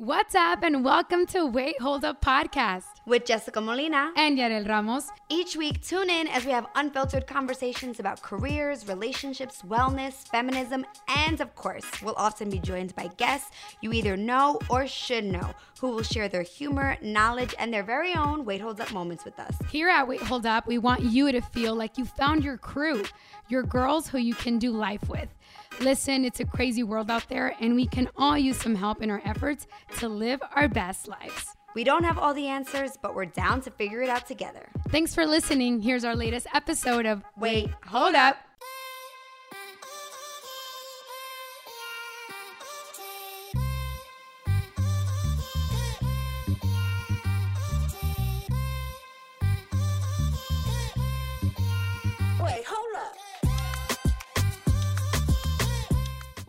What's up, and welcome to Wait Hold Up podcast with Jessica Molina and Yarel Ramos. Each week, tune in as we have unfiltered conversations about careers, relationships, wellness, feminism, and of course, we'll often be joined by guests you either know or should know who will share their humor, knowledge, and their very own Wait Hold Up moments with us. Here at Wait Hold Up, we want you to feel like you found your crew, your girls who you can do life with. Listen, it's a crazy world out there, and we can all use some help in our efforts to live our best lives. We don't have all the answers, but we're down to figure it out together. Thanks for listening. Here's our latest episode of Wait, Hold Up.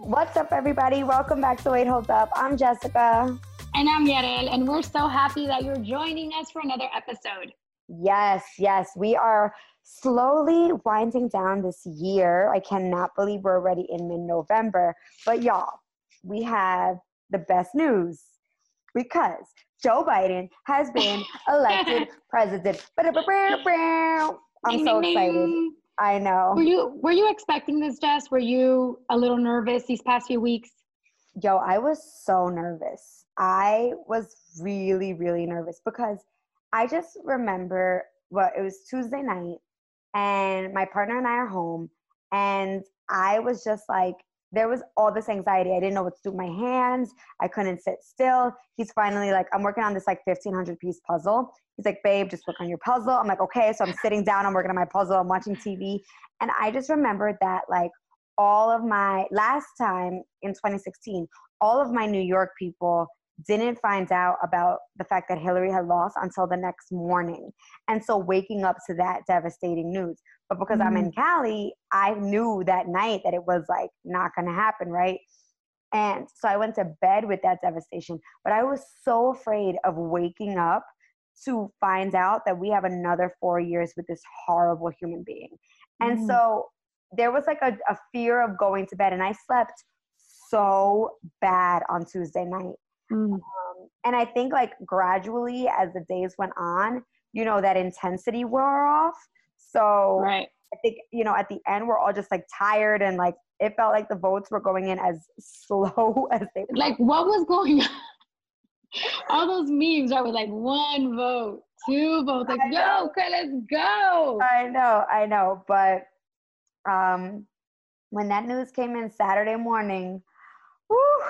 What's up, everybody? Welcome back to Wait Hold Up. I'm Jessica. And I'm Yarel, and we're so happy that you're joining us for another episode. Yes, yes. We are slowly winding down this year. I cannot believe we're already in mid November. But y'all, we have the best news because Joe Biden has been elected president. I'm so excited. I know. Were you were you expecting this, Jess? Were you a little nervous these past few weeks? Yo, I was so nervous. I was really, really nervous because I just remember well, it was Tuesday night and my partner and I are home and I was just like there was all this anxiety. I didn't know what to do with my hands. I couldn't sit still. He's finally like, I'm working on this like 1500 piece puzzle. He's like, babe, just work on your puzzle. I'm like, okay. So I'm sitting down, I'm working on my puzzle, I'm watching TV. And I just remembered that like all of my last time in 2016, all of my New York people didn't find out about the fact that Hillary had lost until the next morning. And so waking up to that devastating news. But because mm-hmm. I'm in mm-hmm. Cali, I knew that night that it was like not going to happen, right? And so I went to bed with that devastation. But I was so afraid of waking up to find out that we have another four years with this horrible human being. And mm-hmm. so there was like a, a fear of going to bed. And I slept so bad on Tuesday night. Mm. Um, and I think like gradually as the days went on, you know, that intensity wore off. So right. I think, you know, at the end we're all just like tired and like it felt like the votes were going in as slow as they were. Like what was going on? all those memes are with like one vote, two votes, like, yo, okay, let's go. I know, I know. But um when that news came in Saturday morning, whew,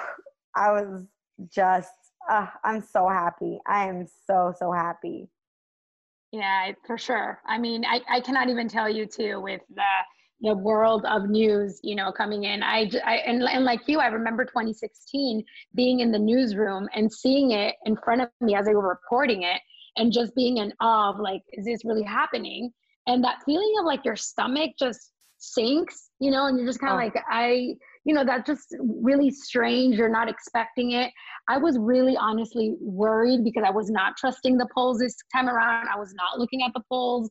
I was just uh, I'm so happy. I am so so happy. Yeah, for sure. I mean, I, I cannot even tell you too with the the world of news, you know, coming in. I, I and, and like you, I remember 2016 being in the newsroom and seeing it in front of me as they were reporting it, and just being in awe of like, is this really happening? And that feeling of like your stomach just sinks, you know, and you're just kind of oh. like, I you know, that's just really strange. You're not expecting it. I was really honestly worried because I was not trusting the polls this time around. I was not looking at the polls.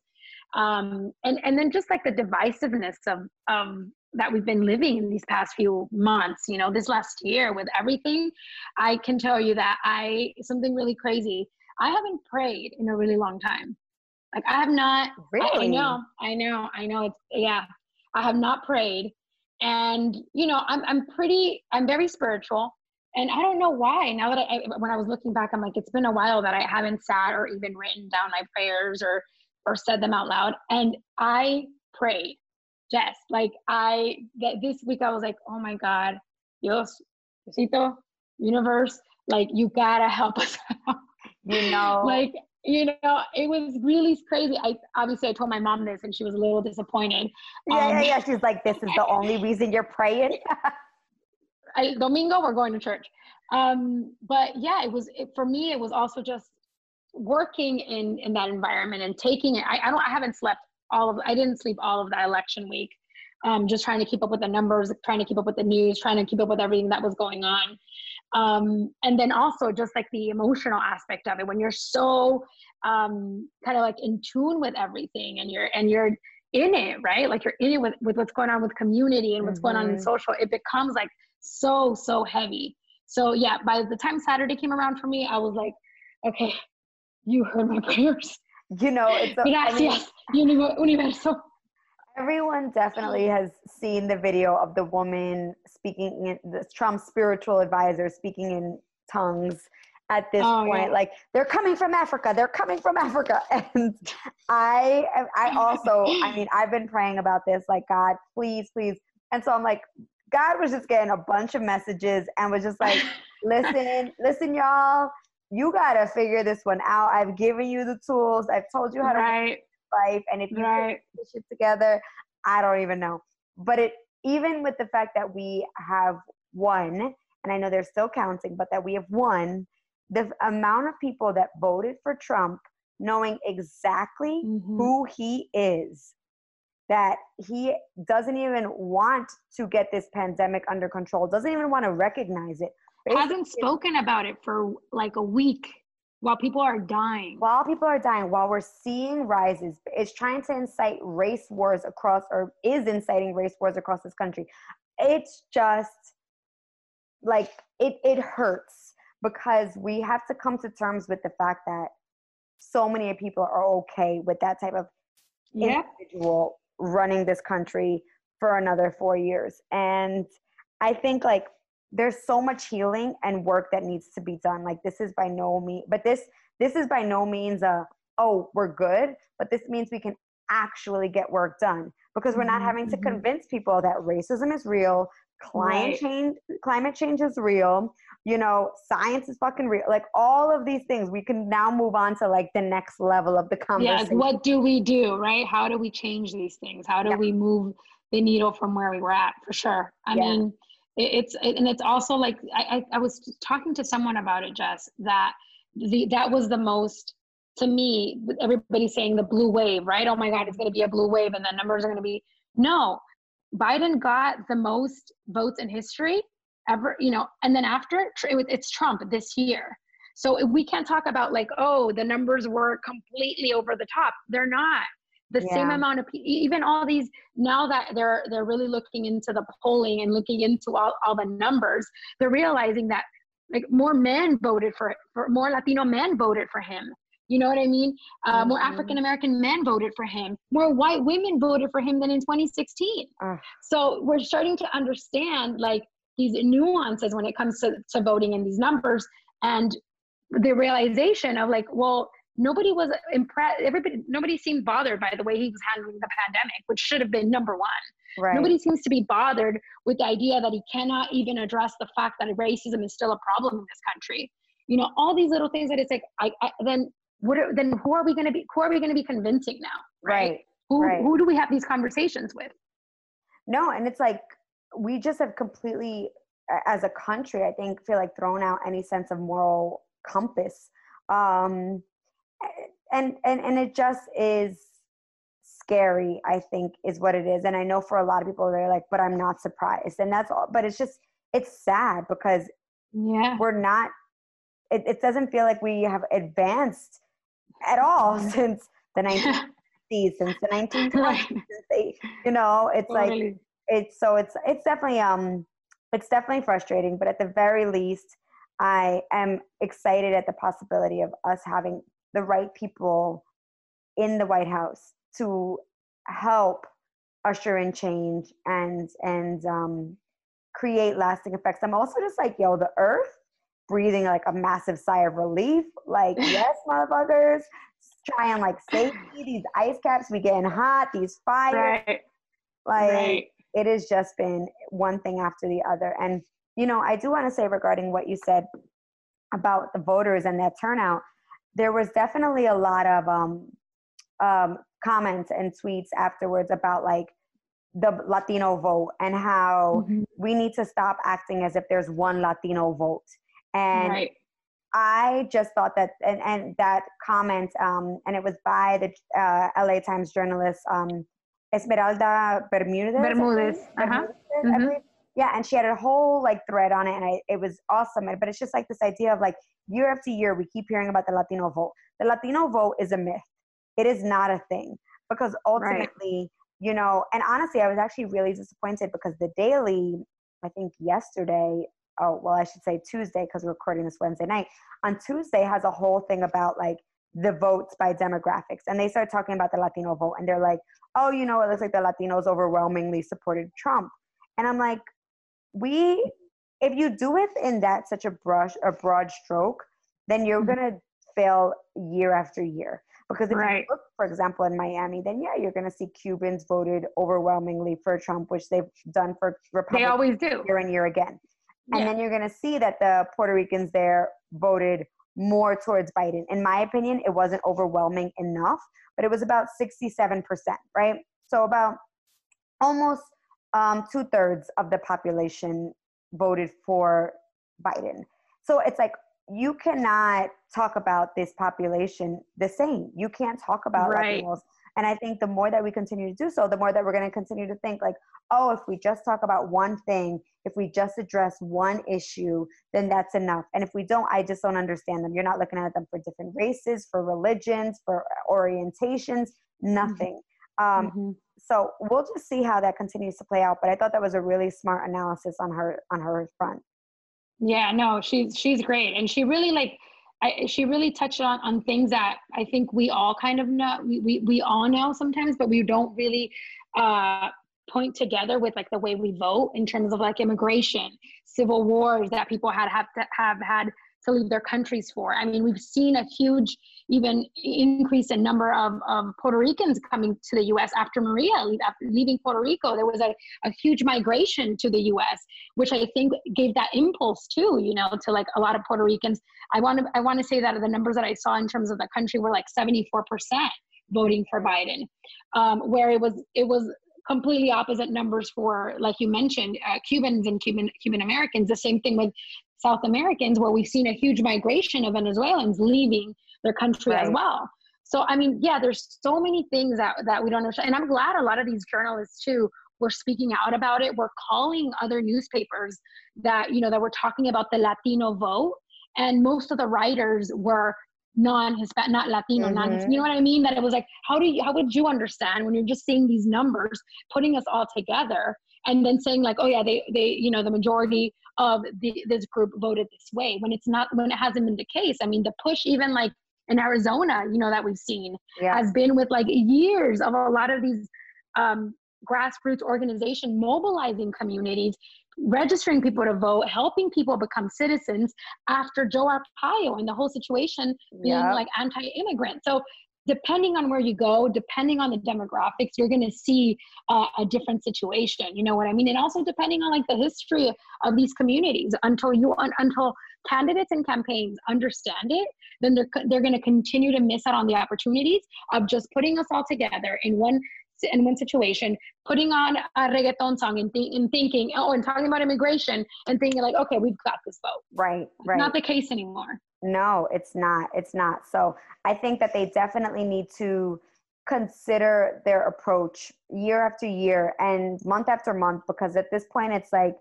Um, and, and then just like the divisiveness of, of that we've been living in these past few months, you know, this last year with everything, I can tell you that I, something really crazy. I haven't prayed in a really long time. Like I have not, really? I, I know, I know, I know. It's, yeah, I have not prayed. And you know i'm i'm pretty i'm very spiritual. And i don't know why now that i when i was looking back i'm like it's been a while that i haven't sat or even written down my prayers or or said them out loud. And i prayed Jess, like I that this week I was like, oh my God, Dios, Diosito, universe, like you gotta help us out. You know, like you know, it was really crazy. I obviously I told my mom this, and she was a little disappointed. Yeah, um, yeah, yeah. She's like, "This is the only reason you're praying." I, Domingo, we're going to church. Um, but yeah, it was it, for me. It was also just working in in that environment and taking it. I, I don't. I haven't slept all of. I didn't sleep all of the election week. Um, just trying to keep up with the numbers, trying to keep up with the news, trying to keep up with everything that was going on um, and then also just like the emotional aspect of it when you're so um, kind of like in tune with everything and you're and you're in it right like you're in it with, with what's going on with community and what's mm-hmm. going on in mm-hmm. social it becomes like so so heavy So yeah, by the time Saturday came around for me, I was like, okay, you heard my prayers. You know, it's a, Gracias, I mean, universo. Everyone definitely mm. has seen the video of the woman speaking in the Trump's spiritual advisor speaking in tongues at this oh, point. Yeah. Like they're coming from Africa. They're coming from Africa. And I I also, I mean, I've been praying about this, like, God, please, please. And so I'm like, God was just getting a bunch of messages and was just like, listen, listen, y'all, you gotta figure this one out. I've given you the tools. I've told you how to right. Life. And if you right. put shit together, I don't even know. But it even with the fact that we have won, and I know they're still counting, but that we have won, the amount of people that voted for Trump knowing exactly mm-hmm. who he is that he doesn't even want to get this pandemic under control doesn't even want to recognize it Basically, hasn't spoken about it for like a week while people are dying while people are dying while we're seeing rises it's trying to incite race wars across or is inciting race wars across this country it's just like it it hurts because we have to come to terms with the fact that so many people are okay with that type of yeah. individual running this country for another four years. And I think like there's so much healing and work that needs to be done. Like this is by no means, but this this is by no means a oh we're good, but this means we can actually get work done because we're not mm-hmm. having to mm-hmm. convince people that racism is real, climate right. change climate change is real you know science is fucking real like all of these things we can now move on to like the next level of the conversation yeah what do we do right how do we change these things how do yeah. we move the needle from where we were at for sure i yeah. mean it's it, and it's also like I, I, I was talking to someone about it jess that the that was the most to me everybody saying the blue wave right oh my god it's going to be a blue wave and the numbers are going to be no Biden got the most votes in history ever, you know, and then after it's Trump this year. So we can't talk about like, oh, the numbers were completely over the top. They're not. The yeah. same amount of even all these now that they're they're really looking into the polling and looking into all, all the numbers, they're realizing that like more men voted for for more Latino men voted for him you know what I mean? Uh, mm-hmm. More African American men voted for him. More white women voted for him than in 2016. Uh. So we're starting to understand like these nuances when it comes to, to voting and these numbers and the realization of like, well, nobody was impressed. Everybody, nobody seemed bothered by the way he was handling the pandemic, which should have been number one. Right. Nobody seems to be bothered with the idea that he cannot even address the fact that racism is still a problem in this country. You know, all these little things that it's like, I, I then what are, then who are we going to be who are we going to be convincing now right, right. who right. who do we have these conversations with no and it's like we just have completely as a country i think feel like thrown out any sense of moral compass um and and and it just is scary i think is what it is and i know for a lot of people they're like but i'm not surprised and that's all but it's just it's sad because yeah we're not it, it doesn't feel like we have advanced at all since the 1950s, since the 1920s. Since they, you know, it's totally. like it's so it's it's definitely um it's definitely frustrating, but at the very least, I am excited at the possibility of us having the right people in the White House to help usher in change and and um, create lasting effects. I'm also just like, yo, the earth breathing like a massive sigh of relief. Like, yes, motherfuckers, try and like safety. These ice caps be getting hot. These fires, right. like right. it has just been one thing after the other. And you know, I do want to say regarding what you said about the voters and that turnout, there was definitely a lot of um, um, comments and tweets afterwards about like the Latino vote and how mm-hmm. we need to stop acting as if there's one Latino vote and right. I just thought that, and, and that comment, um, and it was by the uh, LA Times journalist um, Esmeralda Bermudez. Bermudez. Uh-huh. Mm-hmm. Yeah, and she had a whole like thread on it, and I, it was awesome. But it's just like this idea of like year after year, we keep hearing about the Latino vote. The Latino vote is a myth. It is not a thing because ultimately, right. you know, and honestly, I was actually really disappointed because the Daily, I think yesterday, oh well i should say tuesday because we're recording this wednesday night on tuesday has a whole thing about like the votes by demographics and they start talking about the latino vote and they're like oh you know it looks like the latinos overwhelmingly supported trump and i'm like we if you do it in that such a brush a broad stroke then you're mm-hmm. going to fail year after year because if right. you look, for example, in Miami, then yeah, you're going to see Cubans voted overwhelmingly for Trump, which they've done for Republicans. They always do. Year and year again. And then you're going to see that the Puerto Ricans there voted more towards Biden. In my opinion, it wasn't overwhelming enough, but it was about 67%, right? So about almost um, two thirds of the population voted for Biden. So it's like you cannot talk about this population the same. You can't talk about right. Latinos. And I think the more that we continue to do so, the more that we're going to continue to think like, oh, if we just talk about one thing, if we just address one issue, then that's enough. And if we don't, I just don't understand them. You're not looking at them for different races, for religions, for orientations, nothing. Mm-hmm. Um, mm-hmm. So we'll just see how that continues to play out. But I thought that was a really smart analysis on her on her front. Yeah, no, she's she's great, and she really like. I, she really touched on, on things that I think we all kind of know we, we, we all know sometimes, but we don't really uh, point together with like the way we vote in terms of like immigration, civil wars that people had have to have had to leave their countries for. I mean, we've seen a huge, even increase in number of, of Puerto Ricans coming to the U.S. after Maria leaving Puerto Rico. There was a, a huge migration to the U.S., which I think gave that impulse too, you know, to like a lot of Puerto Ricans. I want to I want to say that the numbers that I saw in terms of the country were like 74 percent voting for Biden, um, where it was it was completely opposite numbers for, like you mentioned, uh, Cubans and Cuban Cuban Americans. The same thing with South Americans, where we've seen a huge migration of Venezuelans leaving their country right. as well. So I mean, yeah, there's so many things that that we don't understand, and I'm glad a lot of these journalists too were speaking out about it. We're calling other newspapers that you know that were talking about the Latino vote, and most of the writers were non-Hispanic, not Latino, mm-hmm. non you know what I mean? That it was like, how do you, how would you understand when you're just seeing these numbers, putting us all together, and then saying like, oh yeah, they, they, you know, the majority of the, this group voted this way when it's not, when it hasn't been the case. I mean, the push even like in Arizona, you know, that we've seen yeah. has been with like years of a lot of these um, grassroots organization mobilizing communities registering people to vote, helping people become citizens after Joe Arpaio and the whole situation being yep. like anti-immigrant. So depending on where you go, depending on the demographics, you're going to see uh, a different situation. You know what I mean? And also depending on like the history of these communities, until you until candidates and campaigns understand it, then they're they're going to continue to miss out on the opportunities of just putting us all together in one in one situation, putting on a reggaeton song and, th- and thinking, oh, and talking about immigration and thinking like, okay, we've got this vote. Right, right. not the case anymore. No, it's not. It's not. So I think that they definitely need to consider their approach year after year and month after month because at this point it's like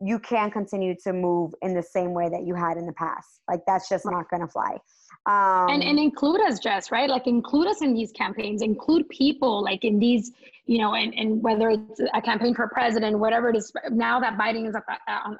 you can't continue to move in the same way that you had in the past. Like that's just not going to fly. Um, and and include us, Jess, right? Like include us in these campaigns. Include people like in these, you know, and, and whether it's a campaign for president, whatever it is. Now that Biden is at the,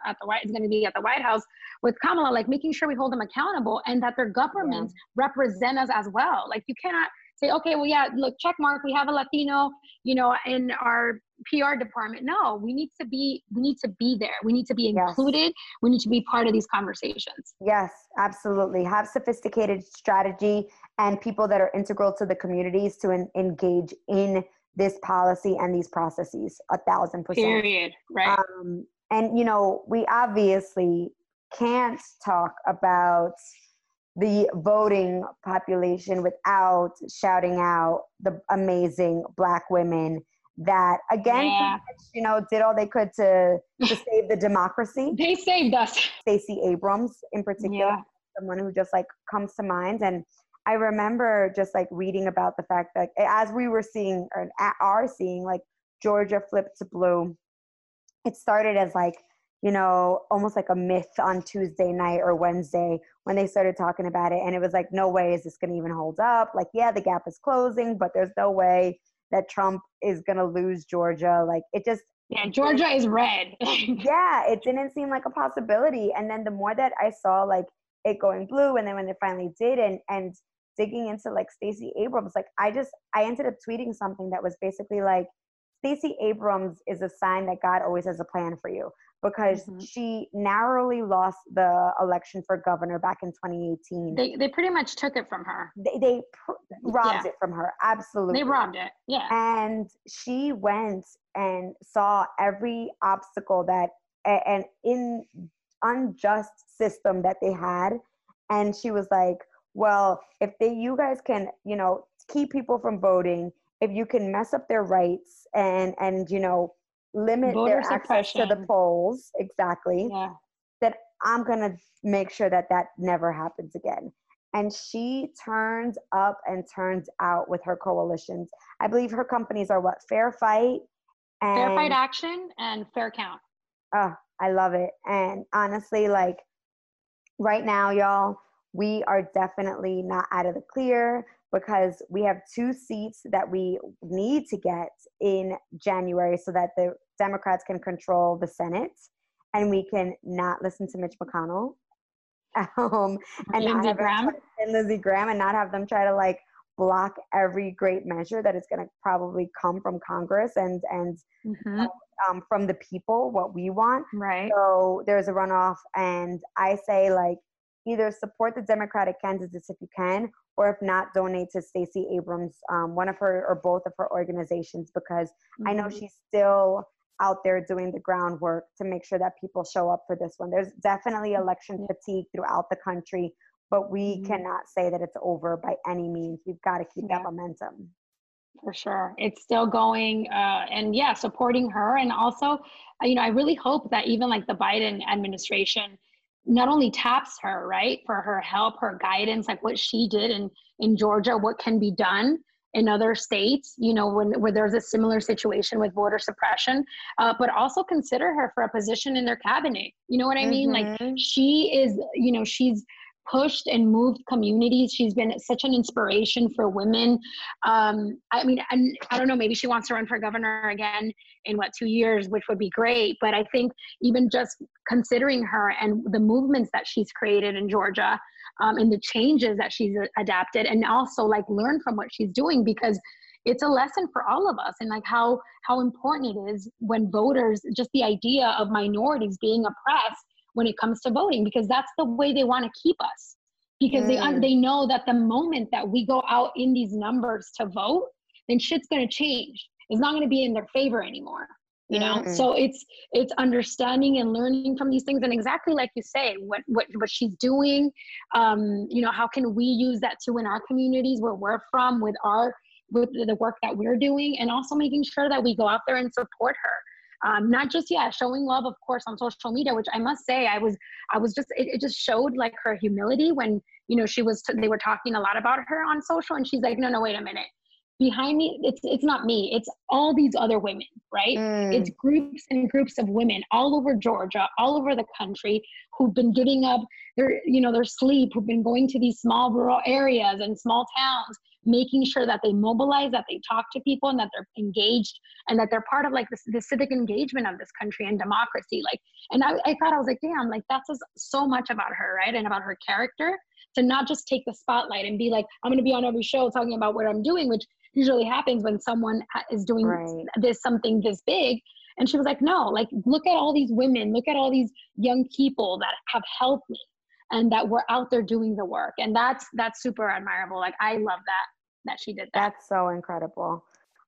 at the White is going to be at the White House with Kamala, like making sure we hold them accountable and that their governments yeah. represent us as well. Like you cannot say, okay, well, yeah, look, check mark, we have a Latino, you know, in our PR department. No, we need to be, we need to be there. We need to be included. Yes. We need to be part of these conversations. Yes, absolutely. Have sophisticated strategy and people that are integral to the communities to en- engage in this policy and these processes. A thousand percent. Period. Right. Um, and you know, we obviously can't talk about the voting population without shouting out the amazing black women that again yeah. you know did all they could to to save the democracy they saved us stacey abrams in particular yeah. someone who just like comes to mind and i remember just like reading about the fact that as we were seeing or are seeing like georgia flipped to blue it started as like you know, almost like a myth on Tuesday night or Wednesday when they started talking about it. And it was like, no way is this going to even hold up. Like, yeah, the gap is closing, but there's no way that Trump is going to lose Georgia. Like, it just, Yeah, Georgia is red. yeah, it didn't seem like a possibility. And then the more that I saw like it going blue, and then when it finally did, and and digging into like Stacey Abrams, like I just I ended up tweeting something that was basically like Stacey Abrams is a sign that God always has a plan for you because mm-hmm. she narrowly lost the election for governor back in 2018. They, they pretty much took it from her. They, they pr- robbed yeah. it from her. Absolutely. They robbed it. Yeah. And she went and saw every obstacle that and in unjust system that they had and she was like well if they you guys can you know keep people from voting if you can mess up their rights and and you know limit Voter their access to the polls exactly yeah. that i'm going to make sure that that never happens again. And she turns up and turns out with her coalitions. I believe her companies are what fair fight and fair fight action and fair count. Oh i love it. And honestly like right now y'all we are definitely not out of the clear because we have two seats that we need to get in January so that the Democrats can control the Senate and we can not listen to Mitch McConnell um, and Lindsey Graham and Lindsey Graham and not have them try to like block every great measure that is going to probably come from Congress and and mm-hmm. um, from the people what we want. Right. So there's a runoff, and I say like either support the Democratic candidates if you can, or if not, donate to Stacey Abrams, um, one of her or both of her organizations, because mm-hmm. I know mm-hmm. she's still out there doing the groundwork to make sure that people show up for this one. There's definitely election fatigue throughout the country, but we mm-hmm. cannot say that it's over by any means. We've got to keep yeah. that momentum. For sure. It's still going. Uh, and yeah, supporting her. And also, you know, I really hope that even like the Biden administration not only taps her right for her help her guidance like what she did in in georgia what can be done in other states you know when where there's a similar situation with voter suppression uh, but also consider her for a position in their cabinet you know what i mean mm-hmm. like she is you know she's pushed and moved communities. She's been such an inspiration for women. Um, I mean, I, I don't know, maybe she wants to run for governor again in what, two years, which would be great. But I think even just considering her and the movements that she's created in Georgia um, and the changes that she's adapted, and also like learn from what she's doing because it's a lesson for all of us and like how how important it is when voters just the idea of minorities being oppressed when it comes to voting because that's the way they want to keep us. Because mm. they they know that the moment that we go out in these numbers to vote then shit's going to change. It's not going to be in their favor anymore you know? Mm so it's it's understanding and learning from these things and exactly like you say what what what she's doing um you know how can we use that too in our communities where we're from with our with the work that we're doing and also making sure that we go out there and support her um, not just yeah showing love of course on social media which i must say i was i was just it, it just showed like her humility when you know she was t- they were talking a lot about her on social and she's like no no wait a minute. Behind me it's it's not me. It's all these other women right? Mm. it's groups and groups of women all over georgia all over the country who've been giving up their you know their sleep who've been going to these small rural areas and small towns making sure that they mobilize, that they talk to people, and that they're engaged, and that they're part of like the, the civic engagement of this country and democracy. Like, and I, I thought I was like, damn, like that's so much about her, right, and about her character to not just take the spotlight and be like, I'm going to be on every show talking about what I'm doing, which usually happens when someone is doing right. this something this big. And she was like, no, like look at all these women, look at all these young people that have helped me and that we're out there doing the work. And that's that's super admirable. Like I love that that she did that. That's so incredible.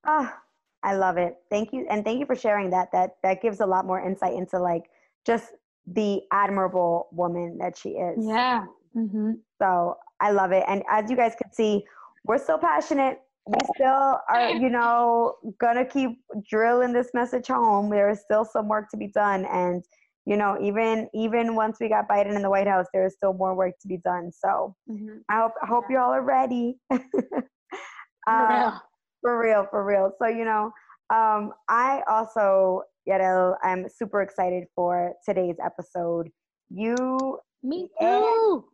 Ah, oh, I love it. Thank you, and thank you for sharing that. That that gives a lot more insight into like just the admirable woman that she is. Yeah. Mm-hmm. So I love it, and as you guys can see, we're still passionate. We still are, you know, gonna keep drilling this message home. There is still some work to be done, and you know, even even once we got Biden in the White House, there is still more work to be done. So mm-hmm. I hope I hope yeah. y'all are ready. Uh, for real, for real. So, you know, um, I also, Yarel, I'm super excited for today's episode. You, me too.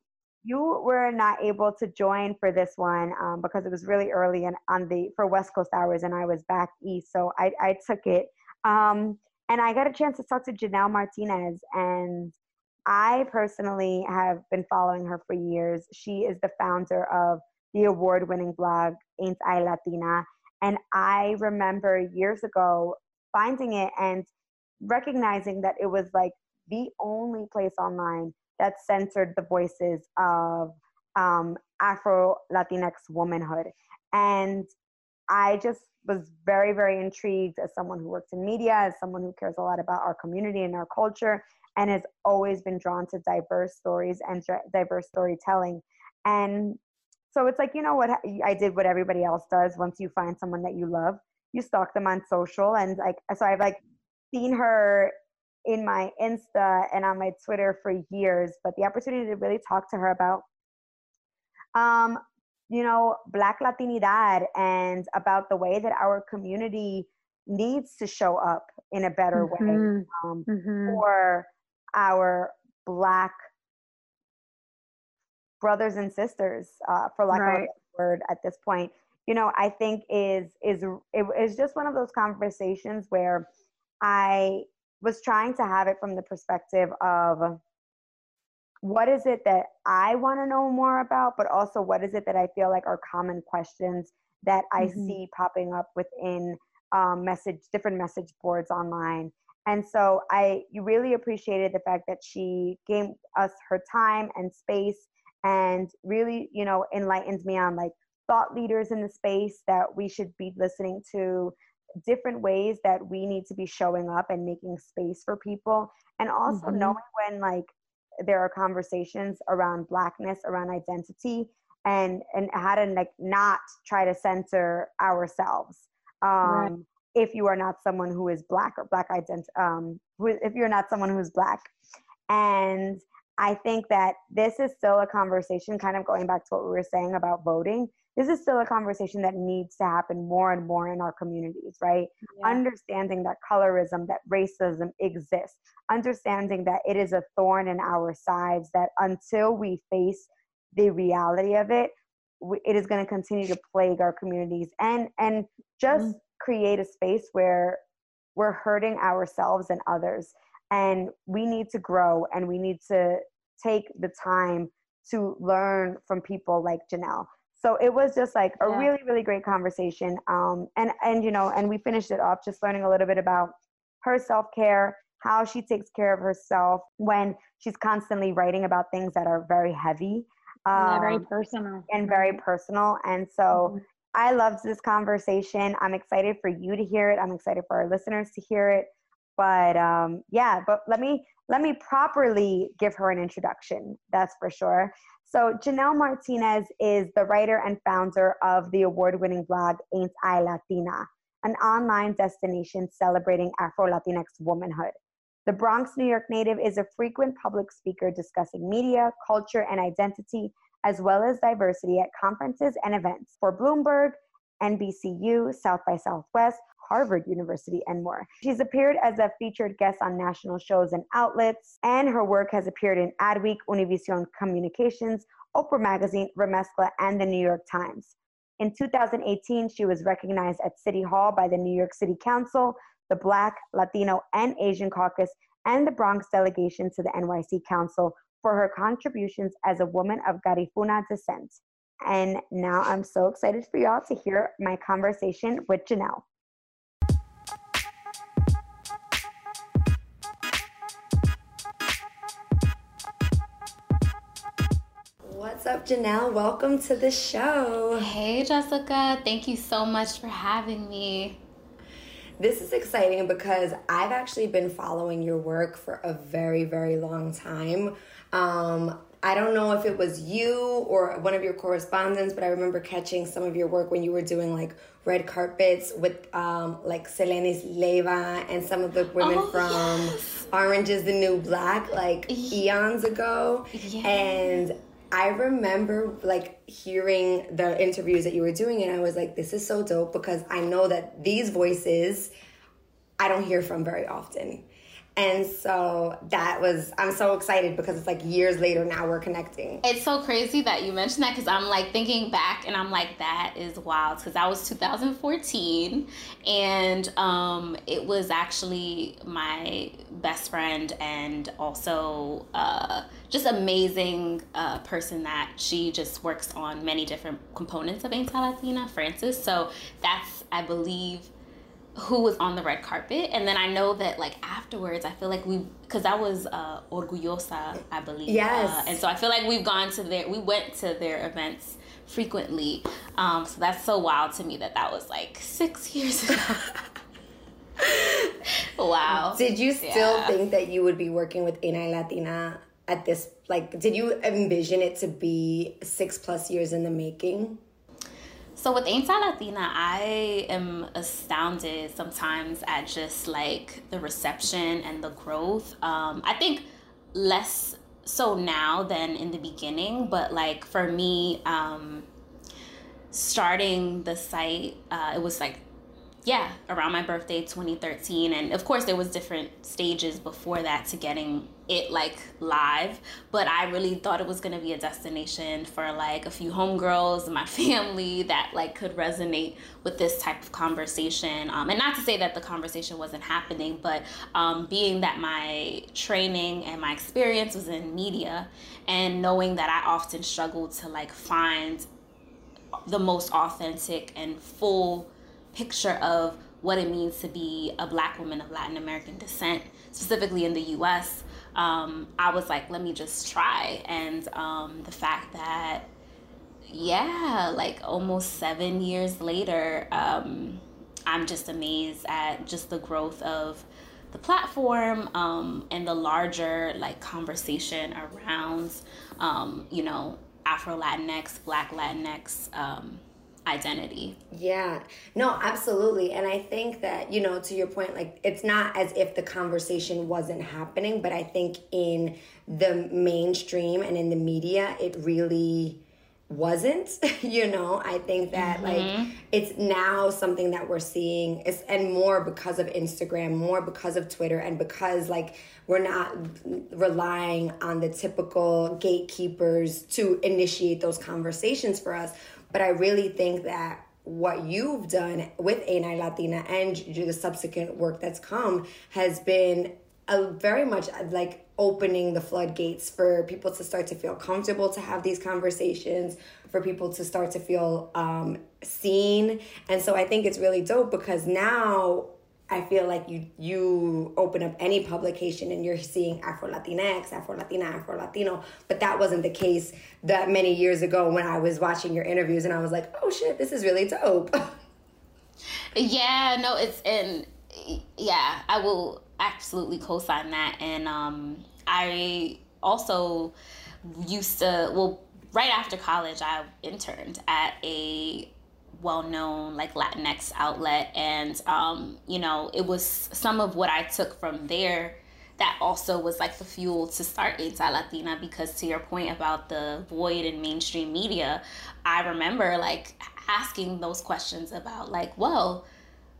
You were not able to join for this one um, because it was really early and on the for West Coast hours, and I was back east, so I, I took it. Um, And I got a chance to talk to Janelle Martinez, and I personally have been following her for years. She is the founder of the award winning blog Ain't I Latina. And I remember years ago finding it and recognizing that it was like the only place online that centered the voices of um, Afro Latinx womanhood. And I just was very, very intrigued as someone who works in media, as someone who cares a lot about our community and our culture, and has always been drawn to diverse stories and diverse storytelling. And so it's like, you know what, I did what everybody else does. Once you find someone that you love, you stalk them on social. And like, so I've like seen her in my Insta and on my Twitter for years, but the opportunity to really talk to her about, um, you know, Black Latinidad and about the way that our community needs to show up in a better mm-hmm. way um, mm-hmm. for our Black brothers and sisters, uh, for lack right. of a word at this point. You know, I think is is it is just one of those conversations where I was trying to have it from the perspective of what is it that I want to know more about, but also what is it that I feel like are common questions that I mm-hmm. see popping up within um, message different message boards online. And so I really appreciated the fact that she gave us her time and space and really, you know, enlightened me on like thought leaders in the space that we should be listening to different ways that we need to be showing up and making space for people and also mm-hmm. knowing when like there are conversations around blackness around identity and and how to like not try to censor ourselves um right. if you are not someone who is black or black ident um if you're not someone who's black and i think that this is still a conversation kind of going back to what we were saying about voting this is still a conversation that needs to happen more and more in our communities, right? Yeah. Understanding that colorism, that racism exists, understanding that it is a thorn in our sides, that until we face the reality of it, it is going to continue to plague our communities and and just mm-hmm. create a space where we're hurting ourselves and others and we need to grow and we need to take the time to learn from people like Janelle. So it was just like a yeah. really really great conversation um, and and you know and we finished it off just learning a little bit about her self-care how she takes care of herself when she's constantly writing about things that are very heavy um, very personal. and very personal and so mm-hmm. i loved this conversation. I'm excited for you to hear it. I'm excited for our listeners to hear it but um, yeah but let me let me properly give her an introduction that's for sure so, Janelle Martinez is the writer and founder of the award winning blog Ain't I Latina, an online destination celebrating Afro Latinx womanhood. The Bronx, New York native is a frequent public speaker discussing media, culture, and identity, as well as diversity at conferences and events for Bloomberg, NBCU, South by Southwest, Harvard University, and more. She's appeared as a featured guest on national shows and outlets, and her work has appeared in Adweek, Univision Communications, Oprah Magazine, Remezcla, and the New York Times. In 2018, she was recognized at City Hall by the New York City Council, the Black, Latino, and Asian Caucus, and the Bronx delegation to the NYC Council for her contributions as a woman of Garifuna descent. And now I'm so excited for y'all to hear my conversation with Janelle. What's up, Janelle? Welcome to the show. Hey, Jessica. Thank you so much for having me. This is exciting because I've actually been following your work for a very, very long time. Um, I don't know if it was you or one of your correspondents, but I remember catching some of your work when you were doing like red carpets with um, like Selenis Leyva and some of the women oh, from yes. Orange is the New Black, like eons ago. Yes. And I remember like hearing the interviews that you were doing, and I was like, this is so dope because I know that these voices I don't hear from very often. And so that was, I'm so excited because it's like years later now we're connecting. It's so crazy that you mentioned that because I'm like thinking back and I'm like, that is wild because that was 2014. And um, it was actually my best friend and also uh, just amazing uh, person that she just works on many different components of Ain't Latina, Francis. So that's, I believe, who was on the red carpet and then i know that like afterwards i feel like we because that was uh orgullosa i believe. Yes. uh, and so i feel like we've gone to their we went to their events frequently. Um so that's so wild to me that that was like six years ago. Wow. Did you still yeah. think that you would be working with Ain't I Latina at this like did you envision it to be six plus years in the making so with Ain't Latina, I am astounded sometimes at just like the reception and the growth. Um, I think less so now than in the beginning, but like for me, um, starting the site, uh, it was like yeah. around my birthday 2013 and of course there was different stages before that to getting it like live but i really thought it was going to be a destination for like a few homegirls my family that like could resonate with this type of conversation um, and not to say that the conversation wasn't happening but um, being that my training and my experience was in media and knowing that i often struggled to like find the most authentic and full picture of what it means to be a black woman of Latin American descent, specifically in the US, um, I was like, let me just try. And um, the fact that, yeah, like almost seven years later, um, I'm just amazed at just the growth of the platform um, and the larger like conversation around, um, you know, Afro Latinx, Black Latinx um, identity. Yeah. No, absolutely. And I think that, you know, to your point, like it's not as if the conversation wasn't happening, but I think in the mainstream and in the media, it really wasn't you know i think that mm-hmm. like it's now something that we're seeing is and more because of instagram more because of twitter and because like we're not relying on the typical gatekeepers to initiate those conversations for us but I really think that what you've done with I Latina and the subsequent work that's come has been a very much like opening the floodgates for people to start to feel comfortable to have these conversations for people to start to feel um, seen. And so i think it's really dope because now I feel like you you open up any publication and you're seeing Afro Latinx, Afro Latina, Afro Latino, but that wasn't the case that many years ago when I was watching your interviews and I was like, oh shit, this is really dope. yeah, no, it's and yeah, I will absolutely co-sign that, and um, I also used to well right after college I interned at a well-known like latinx outlet and um, you know it was some of what i took from there that also was like the fuel to start I Latina because to your point about the void in mainstream media, I remember like asking those questions about like, well,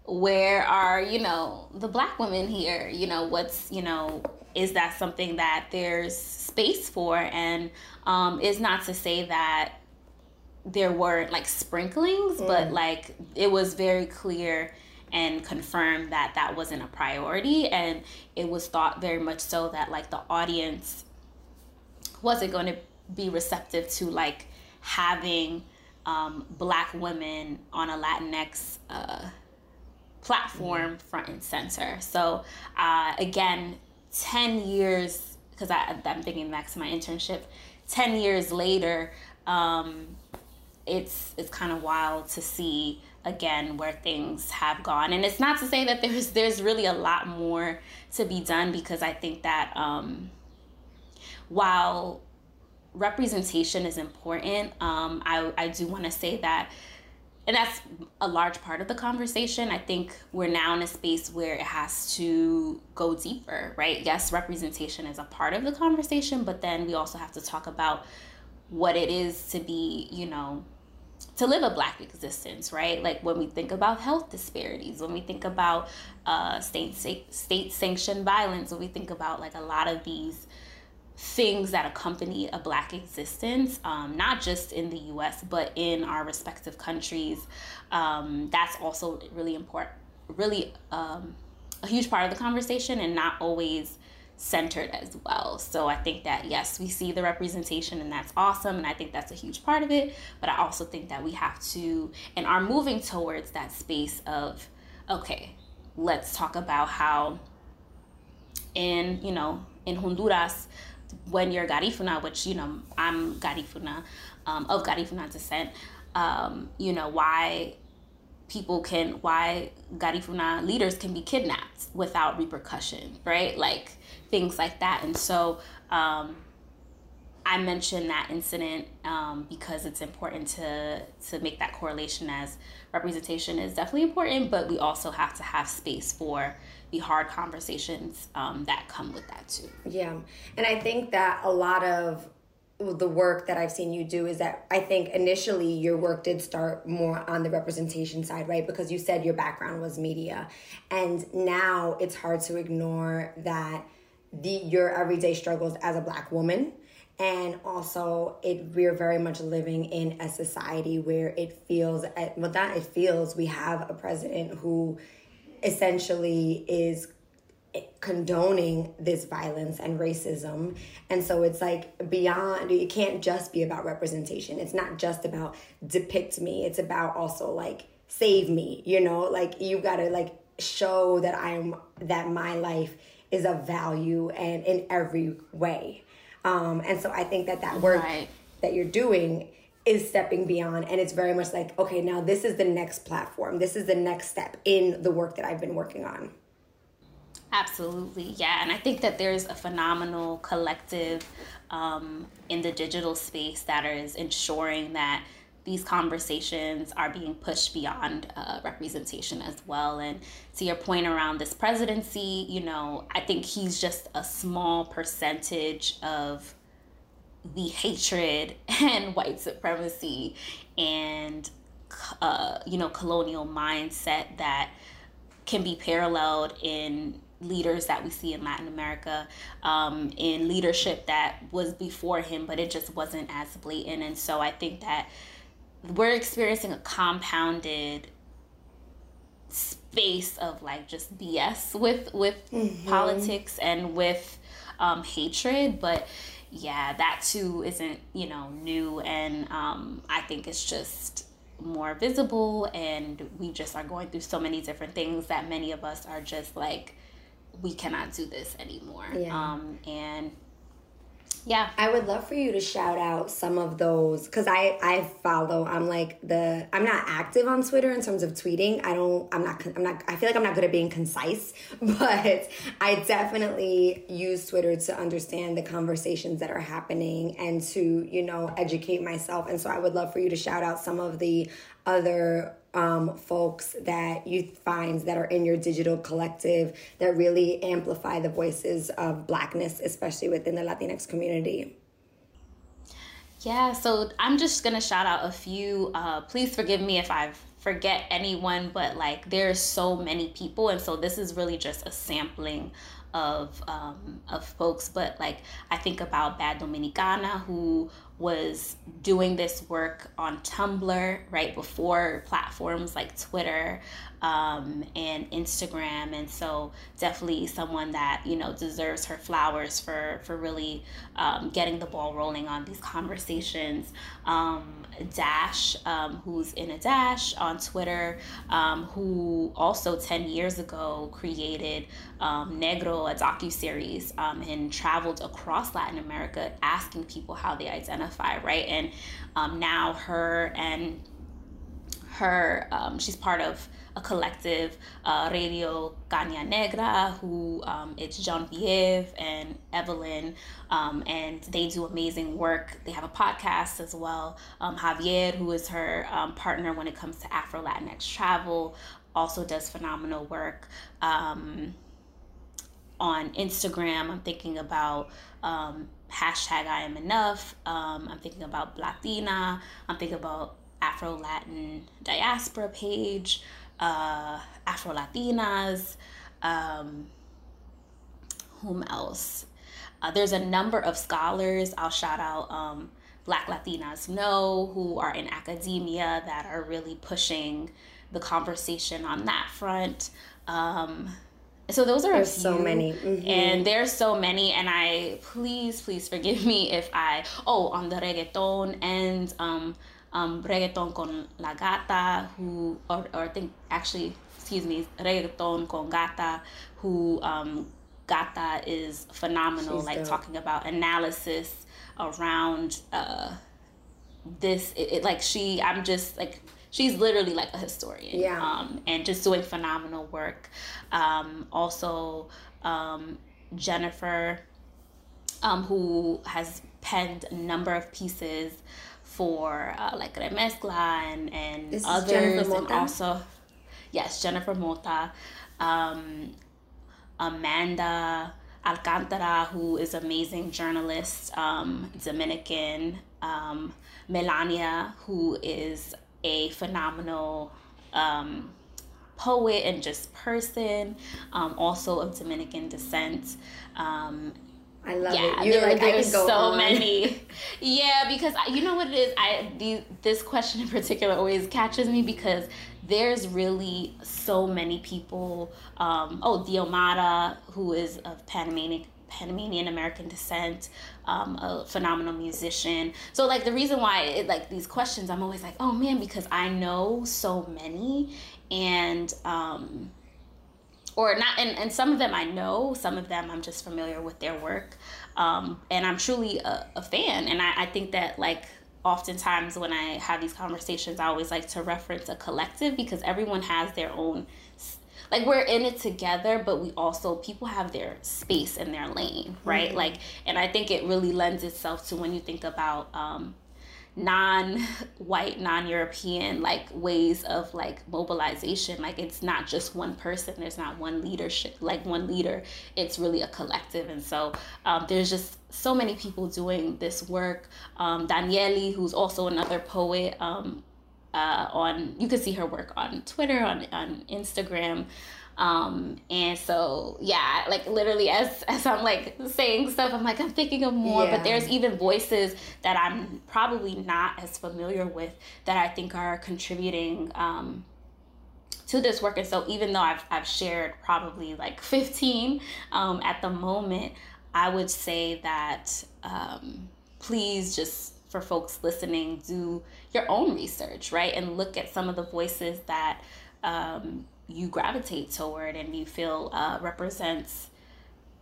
where are, you know, the black women here? You know, what's, you know, is that something that there's space for? And um, is not to say that there weren't like sprinklings, mm. but like it was very clear and confirmed that that wasn't a priority. And it was thought very much so that like the audience wasn't going to be receptive to like having um, black women on a Latinx uh, platform front and center. So uh, again, 10 years, because I'm thinking back to my internship, 10 years later, um, it's it's kind of wild to see again where things have gone. And it's not to say that there's there's really a lot more to be done because i think that um, while representation is important um, I, I do want to say that and that's a large part of the conversation i think we're now in a space where it has to go deeper right? Yes representation is a part of the conversation but then we also have to talk about what it is to be you know to live a black existence, right? Like when we think about health disparities, when we think about uh, state state sanctioned violence, when we think about like a lot of these things that accompany a black existence, um, not just in the U.S. but in our respective countries. Um, that's also really important, really um, a huge part of the conversation, and not always centered as well. So I think that yes, we see the representation and that's awesome and I think that's a huge part of it, but I also think that we have to and are moving towards that space of okay, let's talk about how in, you know, in Honduras when you're Garifuna, which you know, I'm Garifuna, um, of Garifuna descent, um, you know, why people can why Garifuna leaders can be kidnapped without repercussion, right? Like things like that. And so um, I mentioned that incident um, because it's important to to make that correlation as representation is definitely important, but we also have to have space for the hard conversations um, that come with that too. Yeah, and I think that a lot of the work that I've seen you do is that I think initially your work did start more on the representation side, right? Because you said your background was media, and now it's hard to ignore that the your everyday struggles as a black woman. And also it we're very much living in a society where it feels at well that it feels we have a president who essentially is condoning this violence and racism. And so it's like beyond it can't just be about representation. It's not just about depict me. It's about also like save me you know? Like you gotta like show that i'm that my life is of value and in every way. Um, and so I think that that work right. that you're doing is stepping beyond and it's very much like okay now this is the next platform this is the next step in the work that i've been working on absolutely yeah and i think that there's a phenomenal collective um, in the digital space that is ensuring that these conversations are being pushed beyond uh, representation as well. And to your point around this presidency, you know, I think he's just a small percentage of the hatred and white supremacy and, uh, you know, colonial mindset that can be paralleled in leaders that we see in Latin America, um, in leadership that was before him, but it just wasn't as blatant. And so I think that we're experiencing a compounded space of like just BS with with mm-hmm. politics and with um, hatred, but yeah, that too isn't you know new, and um, I think it's just more visible, and we just are going through so many different things that many of us are just like we cannot do this anymore. Yeah. Um, and yeah. I would love for you to shout out some of those because i i follow i'm like the i'm not active on twitter in terms of tweeting. I don't i'm not i'm not i feel like i'm not good at being concise but i definitely use twitter to understand the conversations that are happening and to you know educate myself. And so i would love for you to shout out some of the other um, folks that you find that are in your digital collective that really amplify the voices of blackness, especially within the Latinx community? Yeah, so I'm just gonna shout out a few. Uh, please forgive me if I forget anyone, but like there's so many people, and so this is really just a sampling of um, of folks. But like I think about Bad Dominicana, who was doing this work on Tumblr right before platforms like Twitter um, and Instagram, and so definitely someone that you know deserves her flowers for for really um, getting the ball rolling on these conversations. Um, Dash, um, who's in a Dash on Twitter, um, who also 10 years ago created um, Negro, a docu-series, um, and traveled across Latin America asking people how they identify, right? And um, now her and her, um, she's part of a collective, uh, Radio Caña Negra, who um, it's Genevieve and Evelyn, um, and they do amazing work. They have a podcast as well. Um, Javier, who is her um, partner when it comes to Afro Latinx travel, also does phenomenal work. Um, on Instagram, I'm thinking about um, hashtag I am enough. I'm thinking about Latina. I'm thinking about Afro Latin diaspora page, uh, Afro Latinas. Um, whom else? Uh, there's a number of scholars. I'll shout out um, Black Latinas Know, who are in academia that are really pushing the conversation on that front. Um, so those are there's a few, so many mm-hmm. and there's so many and i please please forgive me if i oh on the reggaeton and um um reggaeton con la gata who or, or i think actually excuse me reggaeton con gata who um gata is phenomenal She's like dope. talking about analysis around uh this it, it like she i'm just like she's literally like a historian. Yeah. Um, and just doing phenomenal work. Um, also, um, Jennifer, um, who has penned a number of pieces for uh, like Remezcla and, and this others. And also, yes, Jennifer Mota. Um, Amanda Alcantara, who is amazing journalist, um, Dominican. Um, Melania, who is a phenomenal um, poet and just person, um, also of Dominican descent. Um, I love yeah, it. You're there, like, there's so on. many. yeah, because I, you know what it is. I the, this question in particular always catches me because there's really so many people. Um, oh, Diomara, who is of Panamanian Panamanian American descent, um, a phenomenal musician. So like the reason why it, like these questions, I'm always like, oh man, because I know so many, and um, or not, and, and some of them I know, some of them I'm just familiar with their work, um, and I'm truly a, a fan, and I, I think that like oftentimes when I have these conversations, I always like to reference a collective because everyone has their own like we're in it together but we also people have their space in their lane right? Mm-hmm. like and i think it really lends itself to when you think about um non-white non-european like ways of like mobilization. Like it's not just one person. There's not one leadership like one leader. It's really a collective. And so um, there's just so many people doing this work. Um, daniele who's also another poet um, uh, on you can see her work on Twitter, on on Instagram. Um, and so yeah, like literally as as I'm like saying stuff, I'm like I'm thinking of more, yeah. but there's even voices that I'm probably not as familiar with that I think are contributing um, to this work. And so even though I've I've shared probably like 15 um, at the moment, I would say that um, please just for folks listening, do your own research, right? And look at some of the voices that um, you gravitate toward and you feel uh, represents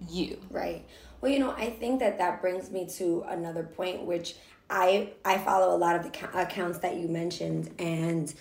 you. Right. Well, you know, I think that that brings me to another point, which I I follow a lot of the accounts that you mentioned, and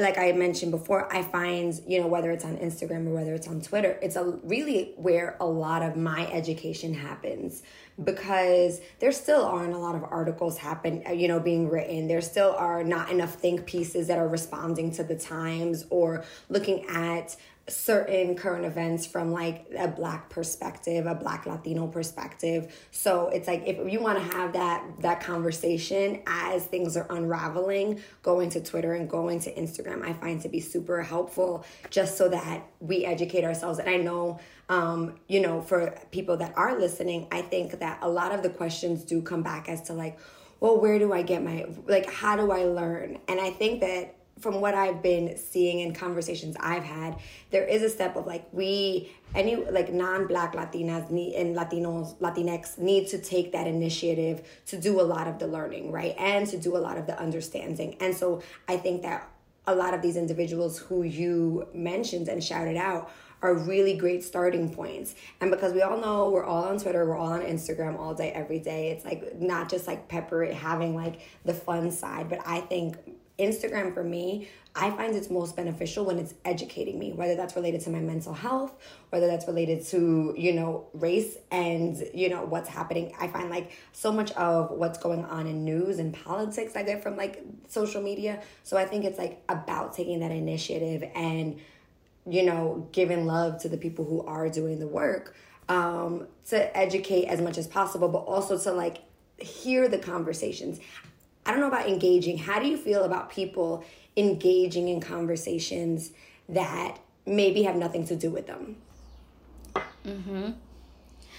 like I mentioned before, I find, you know, whether it's on Instagram or whether it's on Twitter, it's a really where a lot of my education happens because there still aren't a lot of articles happen, uh, you know, being written. There still are not enough think pieces that are responding to the times or looking at certain current events from like a black perspective a black latino perspective. So it's like if you want to have that that conversation as things are unraveling going to twitter and going to instagram. I find to be super helpful just so that we educate ourselves. And i know um, you know for people that are listening i think that a lot of the questions do come back as to like well where do i get my like how do i learn? And i think that from what I've been seeing in conversations I've had, there is a step of like we any like non-black Latinas need and Latinos Latinx need to take that initiative to do a lot of the learning, right? And to do a lot of the understanding. And so I think that a lot of these individuals who you mentioned and shouted out are really great starting points. And because we all know we're all on Twitter, we're all on Instagram all day, every day. It's like not just like pepper it having like the fun side, but I think Instagram for me, I find it's most beneficial when it's educating me, whether that's related to my mental health, whether that's related to, you know, race and, you know, what's happening. I find like so much of what's going on in news and politics I get from like social media. So I think it's like about taking that initiative and, you know, giving love to the people who are doing the work um, to educate as much as possible, but also to like hear the conversations I don't know about engaging. How do you feel about people engaging in conversations that maybe have nothing to do with them? Mm-hmm.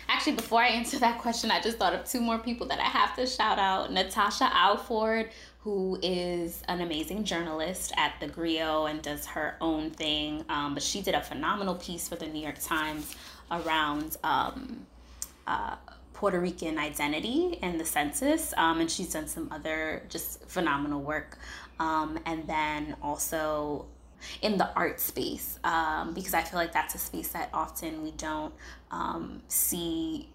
Actually, before I answer that question, I just thought of two more people that I have to shout out. Natasha Alford, who is an amazing journalist at the Grio and does her own thing. Um, but she did a phenomenal piece for the New York Times around um, uh, Puerto Rican identity and the census. Um, and she's done some other just phenomenal work. Um, and then also in the art space um, because I feel like that's a space that often we don't um, see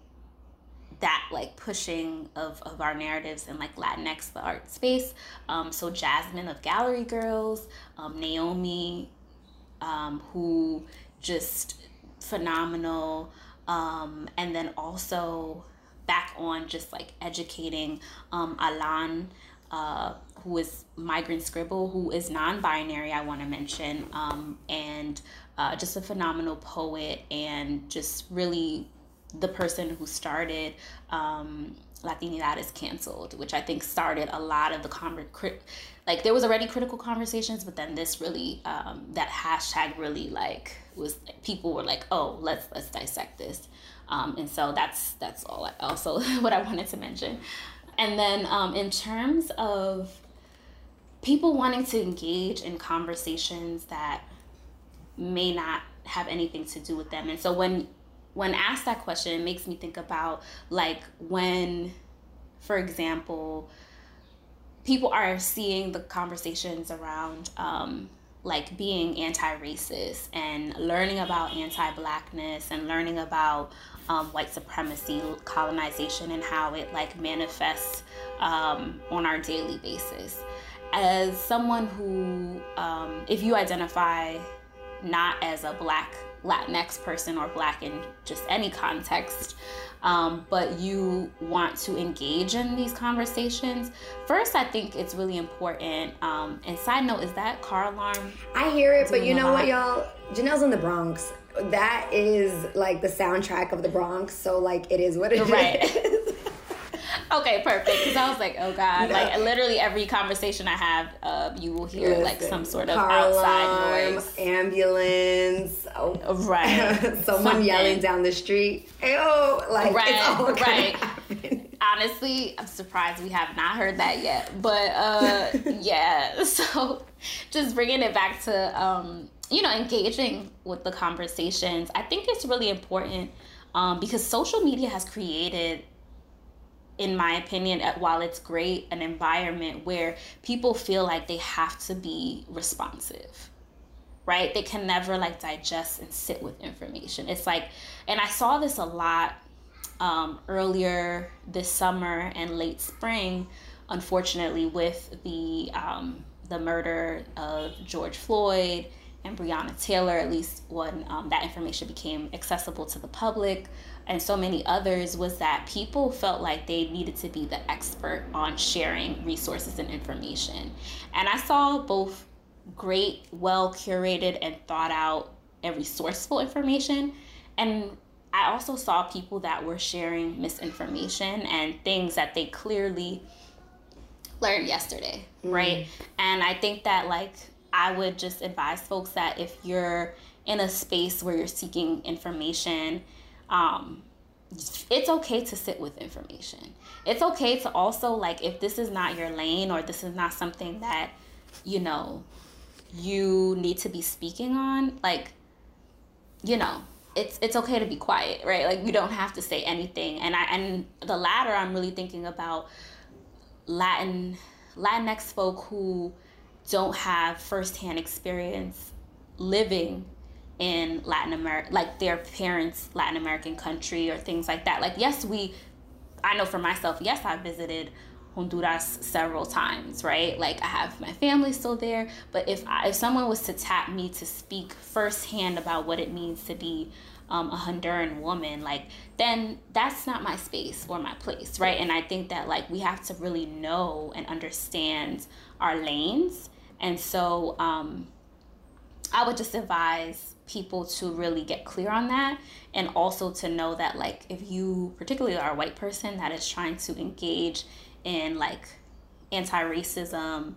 that like pushing of, of our narratives in like Latinx the art space. Um, so Jasmine of Gallery Girls, um, Naomi, who just phenomenal, um, and then also back on just like educating um, Alan. Uh, who is Migrant Scribble, who is non binary, I want to mention, um, and uh, just a phenomenal poet and just really the person who started um, Latinidad is canceled, which I think started a lot of the conver- like there was already critical conversations, but then this really um, that hashtag really like was people were like, oh, let's let's dissect this, um, and so that's that's all. I, also, what I wanted to mention, and then um, in terms of people wanting to engage in conversations that may not have anything to do with them. And so when when asked that question, it makes me think about like when, for example, people are seeing the conversations around um, like being anti-racist and learning about anti-blackness and learning about um, white supremacy, colonization, and how it like manifests um, on our daily basis as someone who, um, if you identify not as a black Latinx person or black in just any context, um, but you want to engage in these conversations, first, I think it's really important. Um, and side note, is that car alarm? I hear it, but you know what, y'all? Janelle's in the Bronx. That is like the soundtrack of the Bronx. So, like, it is what it right. is. okay, perfect. Because I was like, oh god, like literally every conversation I have, uh, you will hear Listen, like some sort of outside noise, ambulance, oh, right, someone Something. yelling down the street. Oh, like right, right. Happen. Honestly, I'm surprised we have not heard that yet. But uh, yeah, so just bringing it back to um, you know engaging with the conversations. I think it's really important. Um, because social media has created in my opinion, while it's great, an environment where people feel like they have to be responsive, right? They can never like digest and sit with information. It's like, and I saw this a lot um, earlier this summer and late spring, unfortunately, with the um, the murder of George Floyd and Breonna Taylor, at least when um, that information became accessible to the public and so many others was that people felt like they needed to be the expert on sharing resources and information. And I saw both great, well curated, and thought out and resourceful information. And I also saw people that were sharing misinformation and things that they clearly learned yesterday, mm-hmm. right? And I think that, like, I would just advise folks that if you're in a space where you're seeking information, um, it's okay to sit with information. It's okay to also like if this is not your lane or this is not something that you know you need to be speaking on, like you know, it's it's okay to be quiet, right? Like you don't have to say anything. And I and the latter I'm really thinking about Latin Latinx folk who don't have firsthand experience living in Latin America, like their parents' Latin American country or things like that. Like, yes, we, I know for myself, yes, I visited Honduras several times, right? Like, I have my family still there. But if I, if someone was to tap me to speak firsthand about what it means to be um, a Honduran woman, like, then that's not my space or my place, right? And I think that, like, we have to really know and understand our lanes. And so, um, I would just advise people to really get clear on that and also to know that like if you particularly are a white person that is trying to engage in like anti-racism,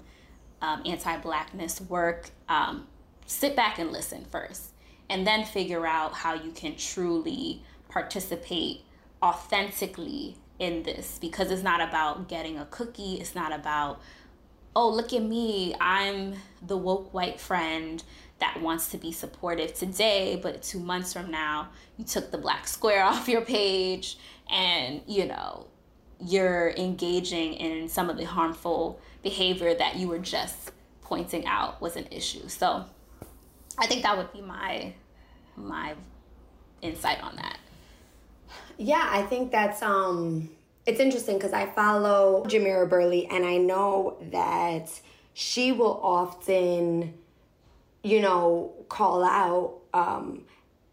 um, anti-blackness work, um, sit back and listen first, and then figure out how you can truly participate authentically in this because it's not about getting a cookie. It's not about, oh, look at me. I'm the woke white friend that wants to be supportive today, but two months from now, you took the black square off your page and, you know, you're engaging in some of the harmful behavior that you were just pointing out was an issue. So I think that would be my my insight on that. Yeah, I think that's um it's interesting because I follow Jamira Burley and I know that she will often, you know, call out um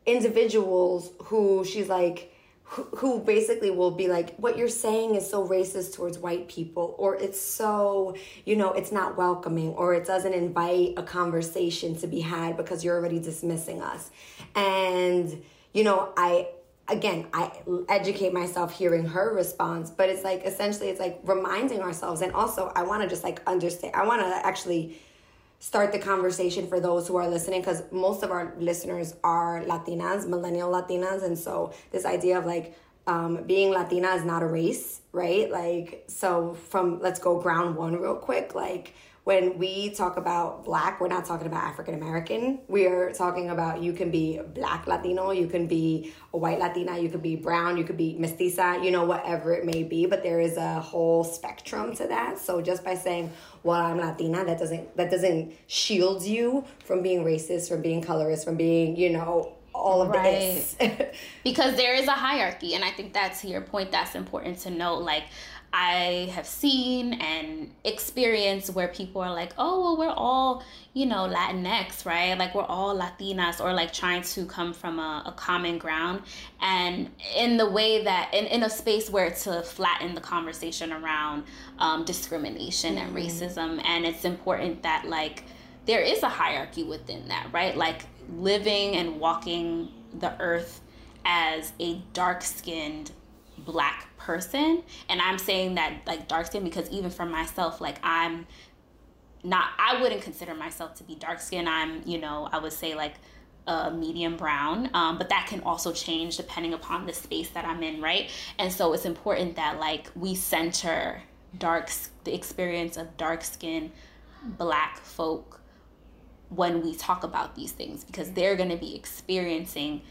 individuals who she's like who basically will be like what you're saying is so racist towards white people or it's so you know it's not welcoming or it doesn't invite a conversation to be had because you're already dismissing us. And you know i again i educate myself hearing her response but it's like essentially it's like reminding ourselves. And also i want to just like understand i want to actually start the conversation for those who are listening because most of our listeners are latinas millennial latinas. And so this idea of like um, being latina is not a race right? Like so from let's go ground one real quick. Like when we talk about black, we're not talking about African American. We are talking about you can be black Latino, you can be a white Latina, you could be brown, you could be mestiza, you know, whatever it may be. But there is a whole spectrum to that. So just by saying, well, I'm Latina, that doesn't that doesn't shield you from being racist, from being colorist, from being, you know, all of right. this. because there is a hierarchy, and I think that's to your point. That's important to note. Like I have seen and experienced where people are like, oh, well, we're all, you know, Latinx, right? Like we're all Latinas or like trying to come from a, a common ground. And in the way that, in, in a space where to flatten the conversation around um, discrimination mm-hmm. and racism. And it's important that, like, there is a hierarchy within that, right? Like living and walking the earth as a dark skinned black person and i'm saying that like dark skin because even for myself like i'm not i wouldn't consider myself to be dark skin. I'm you know i would say like a medium brown um, but that can also change depending upon the space that i'm in right? And so it's important that like we center dark the experience of dark skin black folk when we talk about these things because they're going to be experiencing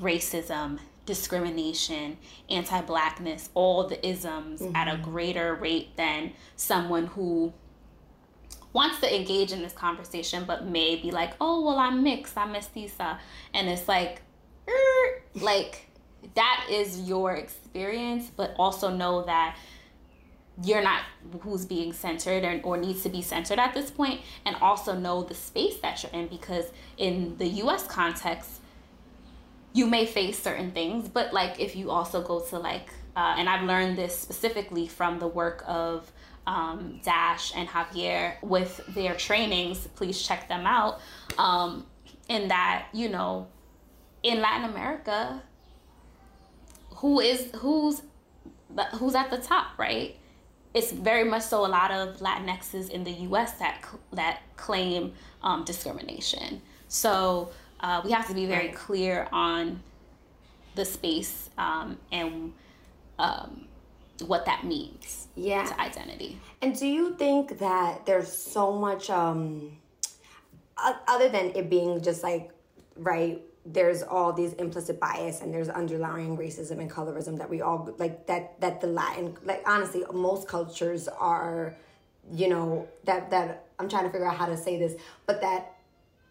racism discrimination, anti blackness, all the isms mm-hmm. at a mm-hmm. greater rate than someone who wants to engage in this conversation but may be like, oh, well, I'm mixed, I'm mestiza. And it's like, er, like, that is your experience, but also know that you're not who's being centered or, or needs to be centered at this point and also know the space that you're in because in the us context you may face certain things, but like if you also go to like, uh, and I've learned this specifically from the work of um, Dash and Javier with their trainings. Please check them out. Um, in that, you know, in Latin America, who is who's who's at the top, right? It's very much so a lot of Latinxes in the U.S. that that claim um, discrimination. So uh, we have to be very clear on the space um, and um, what that means yeah. to identity. And do you think that there's so much, um, other than it being just like, right, there's all these implicit bias and there's underlying racism and colorism that we all like that that the latin like honestly most cultures are you know that that i'm trying to figure out how to say this but that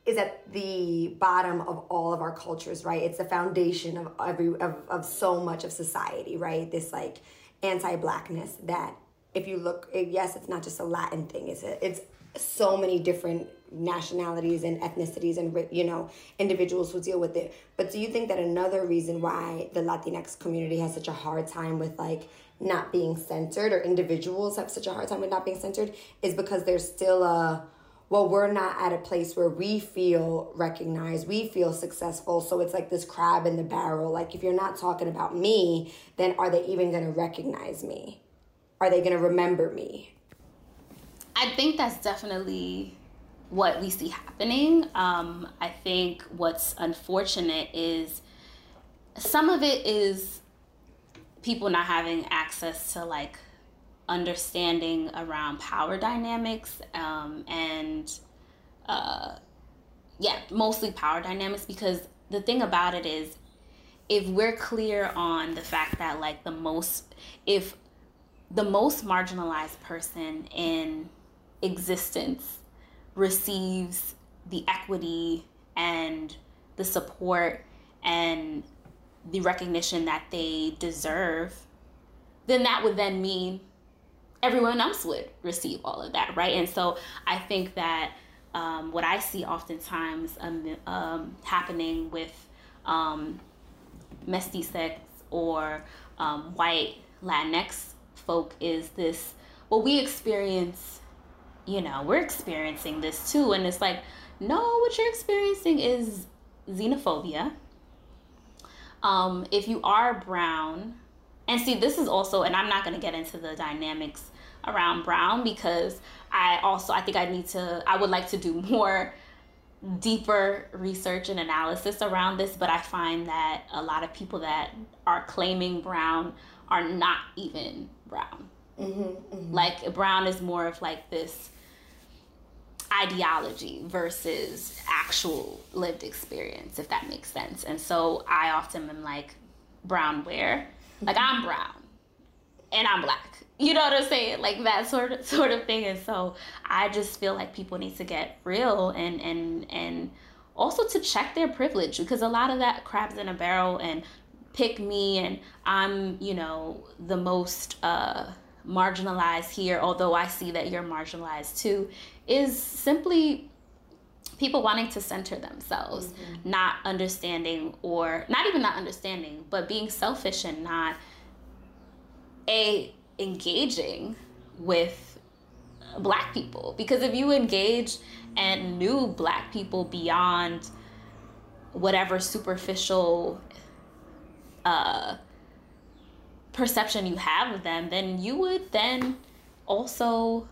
is at the bottom of all of our cultures, right? It's the foundation of every of, of so much of society, right? This like anti-blackness that if you look eh, yes, it's not just a Latin thing, it's a, it's so many different nationalities and ethnicities and you know individuals who deal with it but do you think that another reason why the latinx community has such a hard time with like not being centered or individuals have such a hard time with not being centered is because there's still a well, we're not at a place where we feel recognized, we feel successful. So it's like this crab in the barrel. Like, if you're not talking about me, then are they even going to recognize me? Are they going to remember me? I think that's definitely what we see happening. Um, I think what's unfortunate is some of it is people not having access to like understanding around power dynamics um, and uh, yeah, mostly power dynamics because the thing about it is if we're clear on the fact that like the most if the most marginalized person in existence receives the equity and the support and the recognition that they deserve then that would then mean everyone else would receive all of that right and so i think that um, what I see oftentimes um, um, happening with um, mestizos or um, white Latinx folk is this, well, we experience, you know, we're experiencing this too. And it's like, no, what you're experiencing is xenophobia. Um, if you are brown, and see, this is also, and I'm not going to get into the dynamics around brown because I also I think I need to I would like to do more deeper research and analysis around this, but I find that a lot of people that are claiming brown are not even brown. Mm-hmm, mm-hmm. Like brown is more of like this ideology versus actual lived experience, if that makes sense. And so I often am like, brown where? Like I'm brown and I'm black you know what I'm saying? Like that sort of sort of thing. And so I just feel like people need to get real and and and also to check their privilege because a lot of that crabs in a barrel and pick me and I'm, you know, the most uh marginalized here, although I see that you're marginalized too, is simply people wanting to center themselves, mm-hmm. not understanding or not even not understanding, but being selfish and not a engaging with black people because if you engage and knew black people beyond whatever superficial uh, perception you have of them then you would then also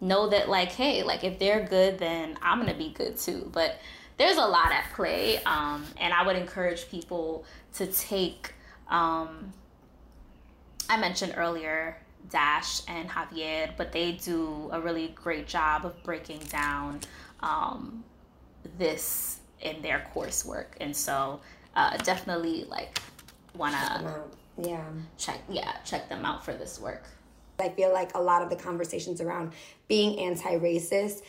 know that like hey like if they're good then i'm gonna be good too. But there's a lot at play um, and i would encourage people to take um, I mentioned earlier Dash and Javier, but they do a really great job of breaking down um, this in their coursework, and so uh, definitely like wanna yeah. check yeah check them out for this work. I feel like a lot of the conversations around being anti-racist.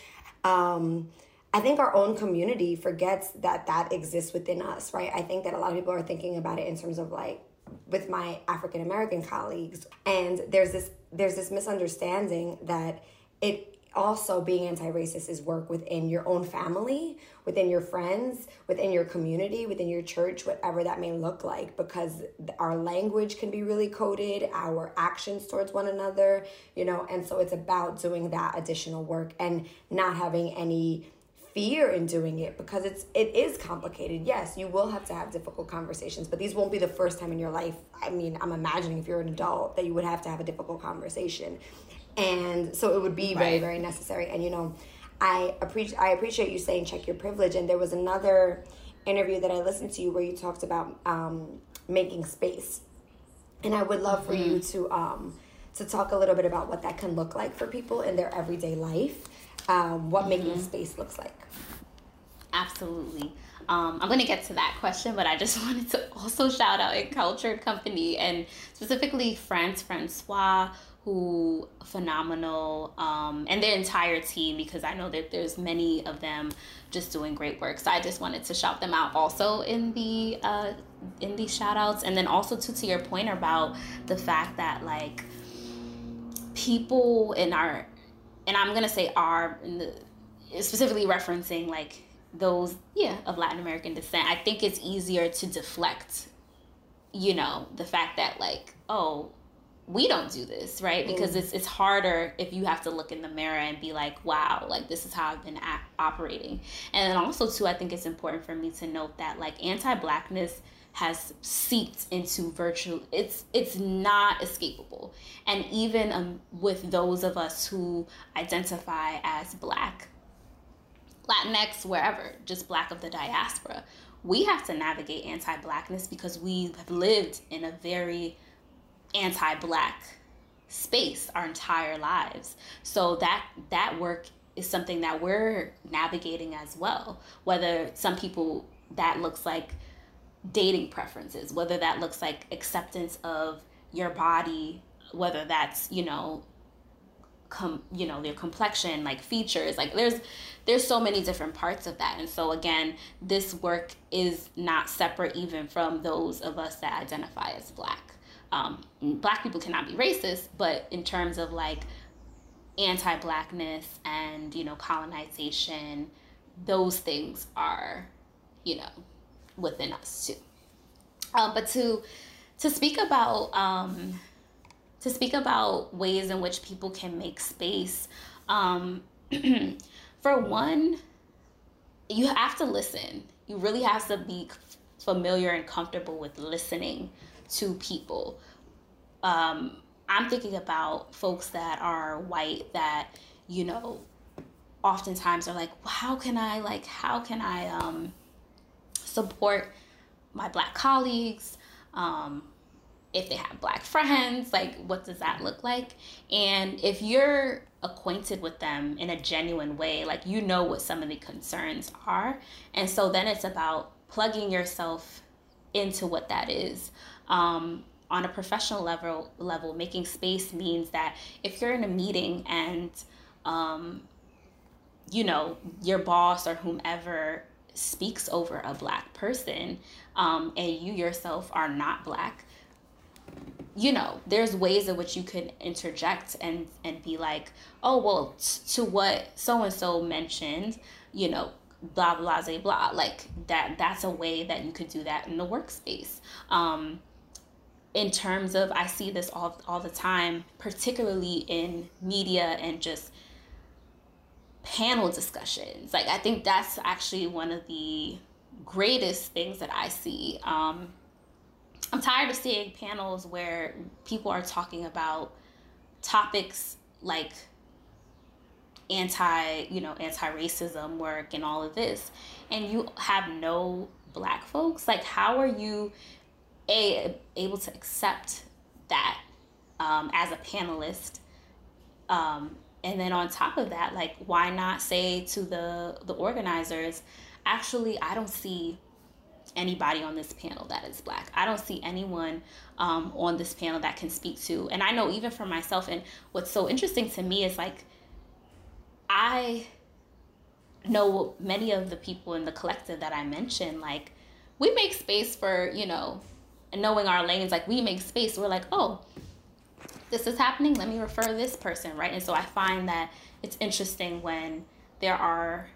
Um, I think our own community forgets that that exists within us, right? I think that a lot of people are thinking about it in terms of like with my African American colleagues and there's this there's this misunderstanding that it also being anti-racist is work within your own family within your friends within your community within your church whatever that may look like because our language can be really coded our actions towards one another you know and so it's about doing that additional work and not having any fear in doing it because it's it is complicated. Yes, you will have to have difficult conversations, but these won't be the first time in your life. I mean, I'm imagining if you're an adult that you would have to have a difficult conversation. And so it would be very very necessary and you know, I appreciate I appreciate you saying check your privilege and there was another interview that I listened to you where you talked about um, making space. And I would love for mm-hmm. you to um, to talk a little bit about what that can look like for people in their everyday life um, what mm-hmm. making space looks like. Absolutely. Um, I'm going to get to that question, but I just wanted to also shout out Encultured Company and specifically France Francois, who phenomenal, um, and their entire team because I know that there's many of them just doing great work. So I just wanted to shout them out also in the uh, in these shout outs, and then also to to your point about the fact that like people in our and I'm gonna say are specifically referencing like those yeah of Latin American descent. I think it's easier to deflect, you know, the fact that like oh we don't do this right? Because mm. it's it's harder if you have to look in the mirror and be like wow like this is how i've been operating. And then also too i think it's important for me to note that like anti-blackness has seeped into virtual it's it's not escapable. And even um, with those of us who identify as black latinx wherever just black of the diaspora we have to navigate anti-blackness because we have lived in a very anti-black space our entire lives so that that work is something that we're navigating as well whether some people that looks like dating preferences, whether that looks like acceptance of your body, whether that's, you know, com you know, your complexion, like features, like there's there's so many different parts of that. And so again, this work is not separate even from those of us that identify as black. Um, black people cannot be racist, but in terms of like anti-blackness and you know colonization, those things are, you know, within us too. Um, but to to speak about um, to speak about ways in which people can make space. Um, for one, you have to listen. You really have to be familiar and comfortable with listening to people. Um, I'm thinking about folks that are white that, you know, oftentimes are like, how can I like, how can I um, support my black colleagues um, if they have black friends? Like what does that look like? And if you're acquainted with them in a genuine way like you know what some of the concerns are. And so then it's about plugging yourself into what that is um, on a professional level level making space means that if you're in a meeting and um, you know your boss or whomever speaks over a black person um, and you yourself are not black you know there's ways in which you could interject and and be like oh well t- to what so and so mentioned you know blah blah blah blah like that that's a way that you could do that in the workspace. Um in terms of i see this all all the time particularly in media and just panel discussions. Like I think that's actually one of the greatest things that I see. Um, I'm tired of seeing panels where people are talking about topics like anti, you know, anti-racism work and all of this, and you have no black folks. Like, how are you a able to accept that um, as a panelist? Um, and then on top of that like why not say to the the organizers actually i don't see anybody on this panel that is black i don't see anyone um, on this panel that can speak to and i know even for myself and what's so interesting to me is like i know many of the people in the collective that i mentioned like we make space for you know knowing our lanes like we make space. We're like oh this is happening. Let me refer this person right? And so i find that it's interesting when there are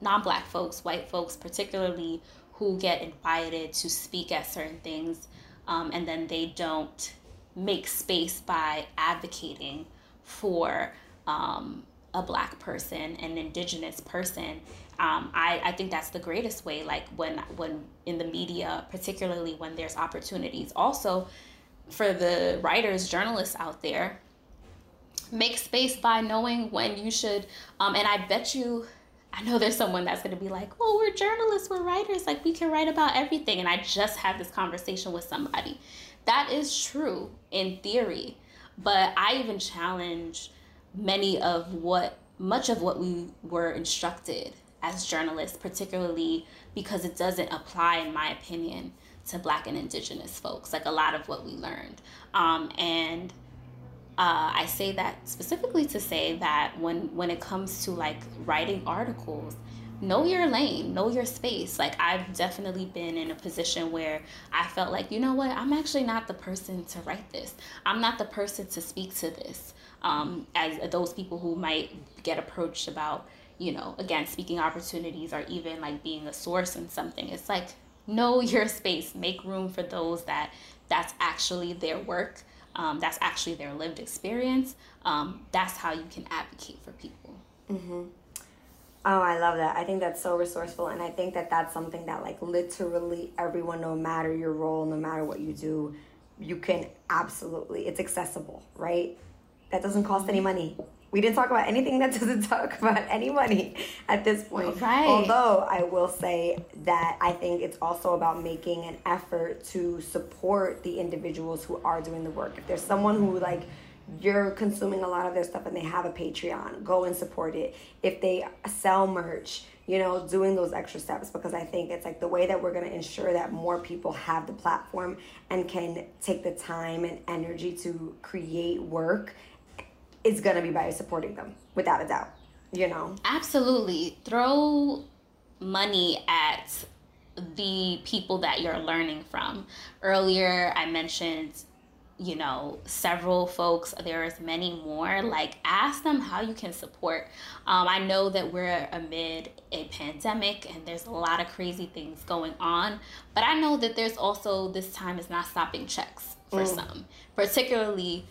non-black folks white folks particularly who get invited to speak at certain things um, and then they don't make space by advocating for um, a black person an indigenous person um, I, I think that's the greatest way like when when in the media particularly when there's opportunities also for the writers, journalists out there, make space by knowing when you should. Um, and I bet you, I know there's someone that's going to be like, well, we're journalists, we're writers, like we can write about everything. And I just had this conversation with somebody. That is true in theory, but I even challenge many of what, much of what we were instructed as journalists, particularly because it doesn't apply, in my opinion, to black and indigenous folks like a lot of what we learned. Um, and uh, i say that specifically to say that when when it comes to like writing articles know your lane know your space. Like i've definitely been in a position where i felt like you know what i'm actually not the person to write this. I'm not the person to speak to this. Um, as those people who might get approached about you know again speaking opportunities or even like being a source in something it's like know your space make room for those that that's actually their work um, that's actually their lived experience um, that's how you can advocate for people mm-hmm. Oh, I love that. I think that's so resourceful. And I think that that's something that, like, literally everyone, no matter your role, no matter what you do, you can absolutely, it's accessible, right? That doesn't cost any money. We didn't talk about anything that doesn't talk about any money at this point. Right. Although I will say that I think it's also about making an effort to support the individuals who are doing the work. If there's someone who, like, you're consuming a lot of their stuff and they have a Patreon, go and support it. If they sell merch, you know, doing those extra steps because I think it's like the way that we're going to ensure that more people have the platform and can take the time and energy to create work is to be by supporting them without a doubt, you know. Absolutely. Throw money at the people that you're learning from. Earlier I mentioned you know several folks there's many more like ask them how you can support um, i know that we're amid a pandemic and there's a lot of crazy things going on but i know that there's also this time is not stopping checks for mm. some particularly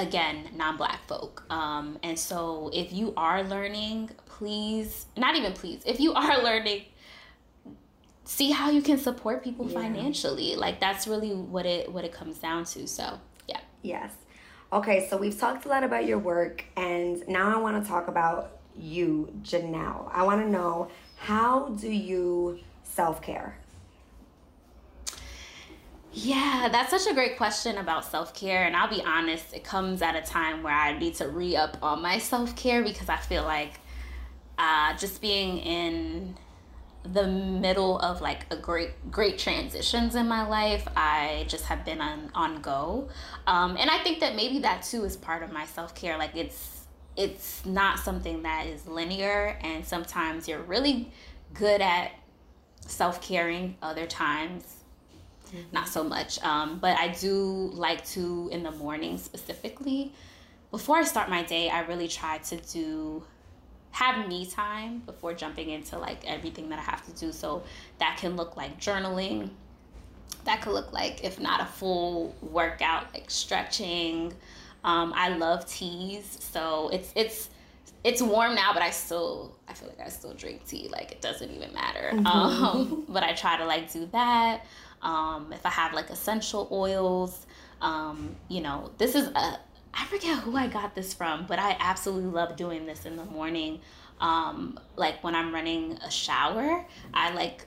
again non-black folk. Um, and so if you are learning please not even please if you are learning see how you can support people yeah. financially. Like that's really what it what it comes down to. So yeah. Yes. Okay so we've talked a lot about your work and now i want to talk about you janelle. I want to know how do you self-care yeah, that's such a great question about self care. And I'll be honest, it comes at a time where I need to re up on my self care because I feel like uh, just being in the middle of like a great great transitions in my life i just have been on on go um, and i think that maybe that too is part of my self-care like it's it's not something that is linear and sometimes you're really good at self-caring other times mm-hmm. not so much um, but i do like to in the morning specifically before i start my day i really try to do have me time before jumping into like everything that I have to do. So that can look like journaling. That could look like, if not a full workout, like stretching. Um, I love teas, so it's it's it's warm now, but I still I feel like I still drink tea. Like it doesn't even matter. Mm-hmm. Um, but I try to like do that. Um, if I have like essential oils, um, you know, this is a I forget who I got this from, but I absolutely love doing this in the morning. Um, like when I'm running a shower, I like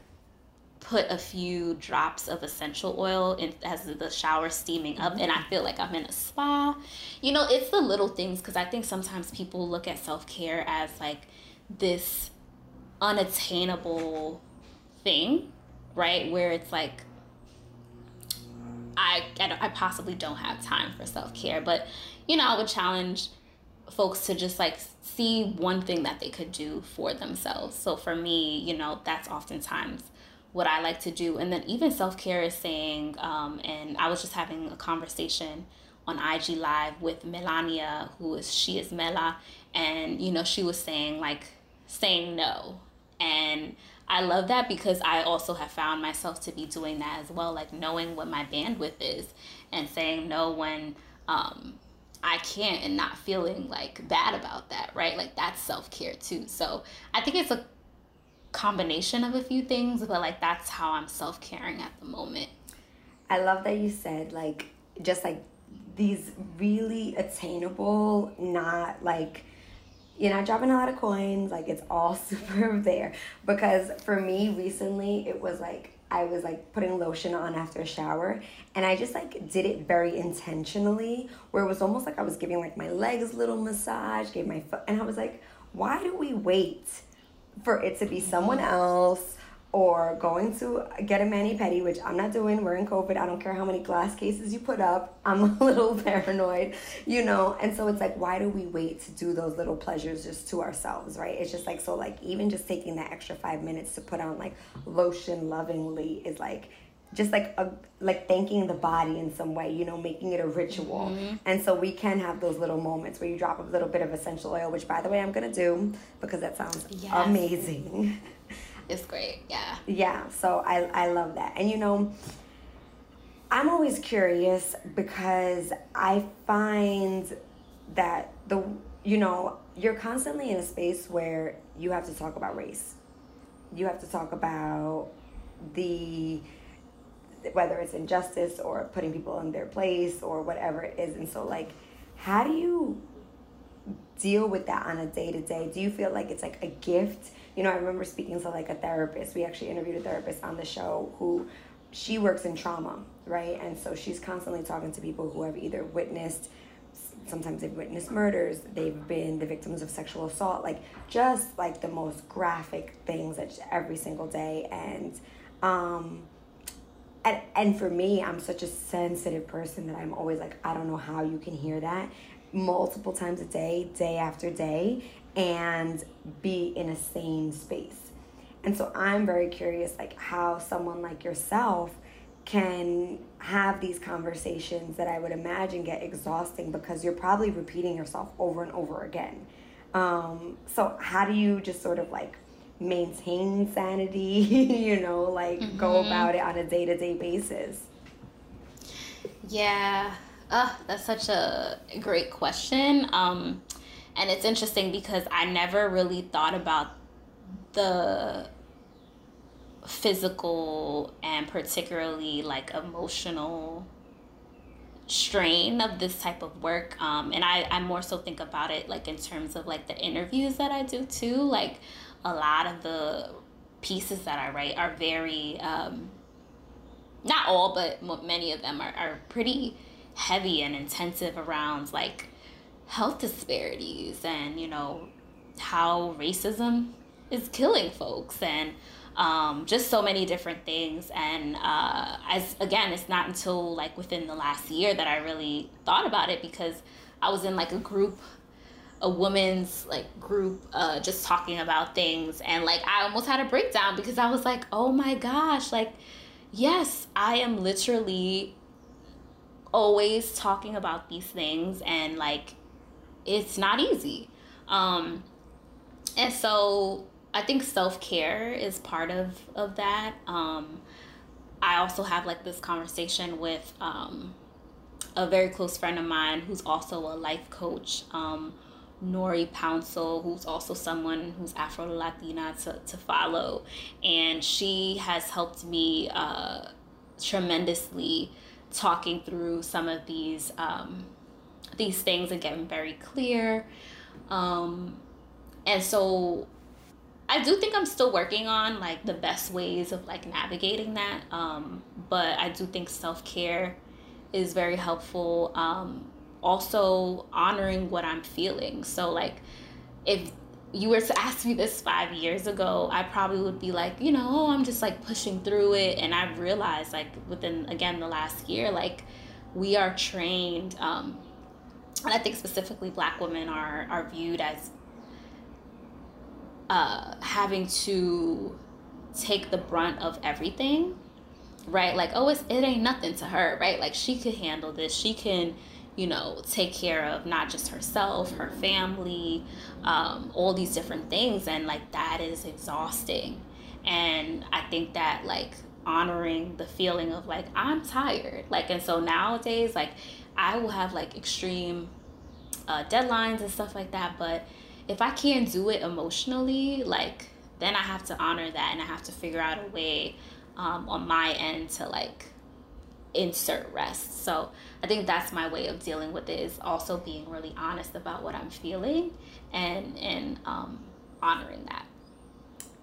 put a few drops of essential oil in as the shower steaming up and I mm-hmm. feel like I'm in a spa. You know, it's the little things because I think sometimes people look at self-care as like this unattainable thing, right? Where it's like I, I, I possibly don't have time for self-care, but you know, I would challenge folks to just like see one thing that they could do for themselves. So for me, you know, that's oftentimes what I like to do. And then even self care is saying, um, and I was just having a conversation on IG Live with Melania, who is she is Mela, and you know, she was saying like saying no. And I love that because I also have found myself to be doing that as well, like knowing what my bandwidth is and saying no when um, I can't and not feeling like bad about that, right? Like that's self care too. So I think it's a combination of a few things, but like that's how I'm self caring at the moment. I love that you said like just like these really attainable, not like you're not dropping a lot of coins, like it's all super there. Because for me recently, it was like I was like putting lotion on after a shower and I just like did it very intentionally where it was almost like I was giving like my legs a little massage, gave my foot and I was like, why do we wait for it to be someone else or going to get a mani pedi, which I'm not doing. We're in COVID. I don't care how many glass cases you put up. I'm a little paranoid, you know. And so it's like, why do we wait to do those little pleasures just to ourselves, right? It's just like so, like even just taking that extra five minutes to put on like lotion lovingly is like just like a, like thanking the body in some way, you know, making it a ritual. Mm-hmm. And so we can have those little moments where you drop a little bit of essential oil, which by the way I'm gonna do because that sounds yes. amazing. It's great. Yeah. Yeah. So I I love that. And you know, I'm always curious because I find that the you know, you're constantly in a space where you have to talk about race. You have to talk about the whether it's injustice or putting people in their place or whatever it is. And so like how do you deal with that on a day to day? Do you feel like it's like a gift? You know, I remember speaking to like a therapist. We actually interviewed a therapist on the show who she works in trauma, right? And so she's constantly talking to people who have either witnessed sometimes they've witnessed murders, they've been the victims of sexual assault, like just like the most graphic things that every single day and um and, and for me, I'm such a sensitive person that I'm always like, I don't know how you can hear that multiple times a day, day after day, and be in a sane space. And so I'm very curious, like, how someone like yourself can have these conversations that I would imagine get exhausting because you're probably repeating yourself over and over again. Um, so, how do you just sort of like maintain sanity, you know, like mm-hmm. go about it on a day to day basis? Yeah, uh, that's such a great question. Um, and it's interesting because I never really thought about the physical and particularly like emotional strain of this type of work. Um, and I, I more so think about it like in terms of like the interviews that i do too. Like a lot of the pieces that I write are very, um, not all, but many of them are, are pretty heavy and intensive around like health disparities and, you know, how racism is killing folks and um, just so many different things. And uh, as again, it's not until like within the last year that I really thought about it because I was in like a group a woman's like group uh, just talking about things and like i almost had a breakdown because i was like oh my gosh like yes i am literally always talking about these things and like it's not easy um and so i think self-care is part of of that um i also have like this conversation with um a very close friend of mine who's also a life coach um Nori Pouncil, who's also someone who's Afro Latina to, to follow. And she has helped me uh, tremendously talking through some of these um, these things getting very clear. Um, and so I do think I'm still working on like the best ways of like navigating that. Um, but I do think self care is very helpful. Um, also honoring what I'm feeling. So, like, if you were to ask me this five years ago, I probably would be like, you know, oh, I'm just like pushing through it. And I've realized, like, within again the last year, like, we are trained, um, and I think specifically black women are, are viewed as uh, having to take the brunt of everything, right? Like, oh, it's, it ain't nothing to her, right? Like, she could handle this. She can you know, take care of not just herself, her family, um, all these different things. And like that is exhausting. And I think that like honoring the feeling of like, I'm tired. Like, and so nowadays, like, I will have like extreme uh, deadlines and stuff like that. But if I can't do it emotionally, like, then I have to honor that and I have to figure out a way um, on my end to like insert rest. So I think that's my way of dealing with it is also being really honest about what I'm feeling and and um, honoring that.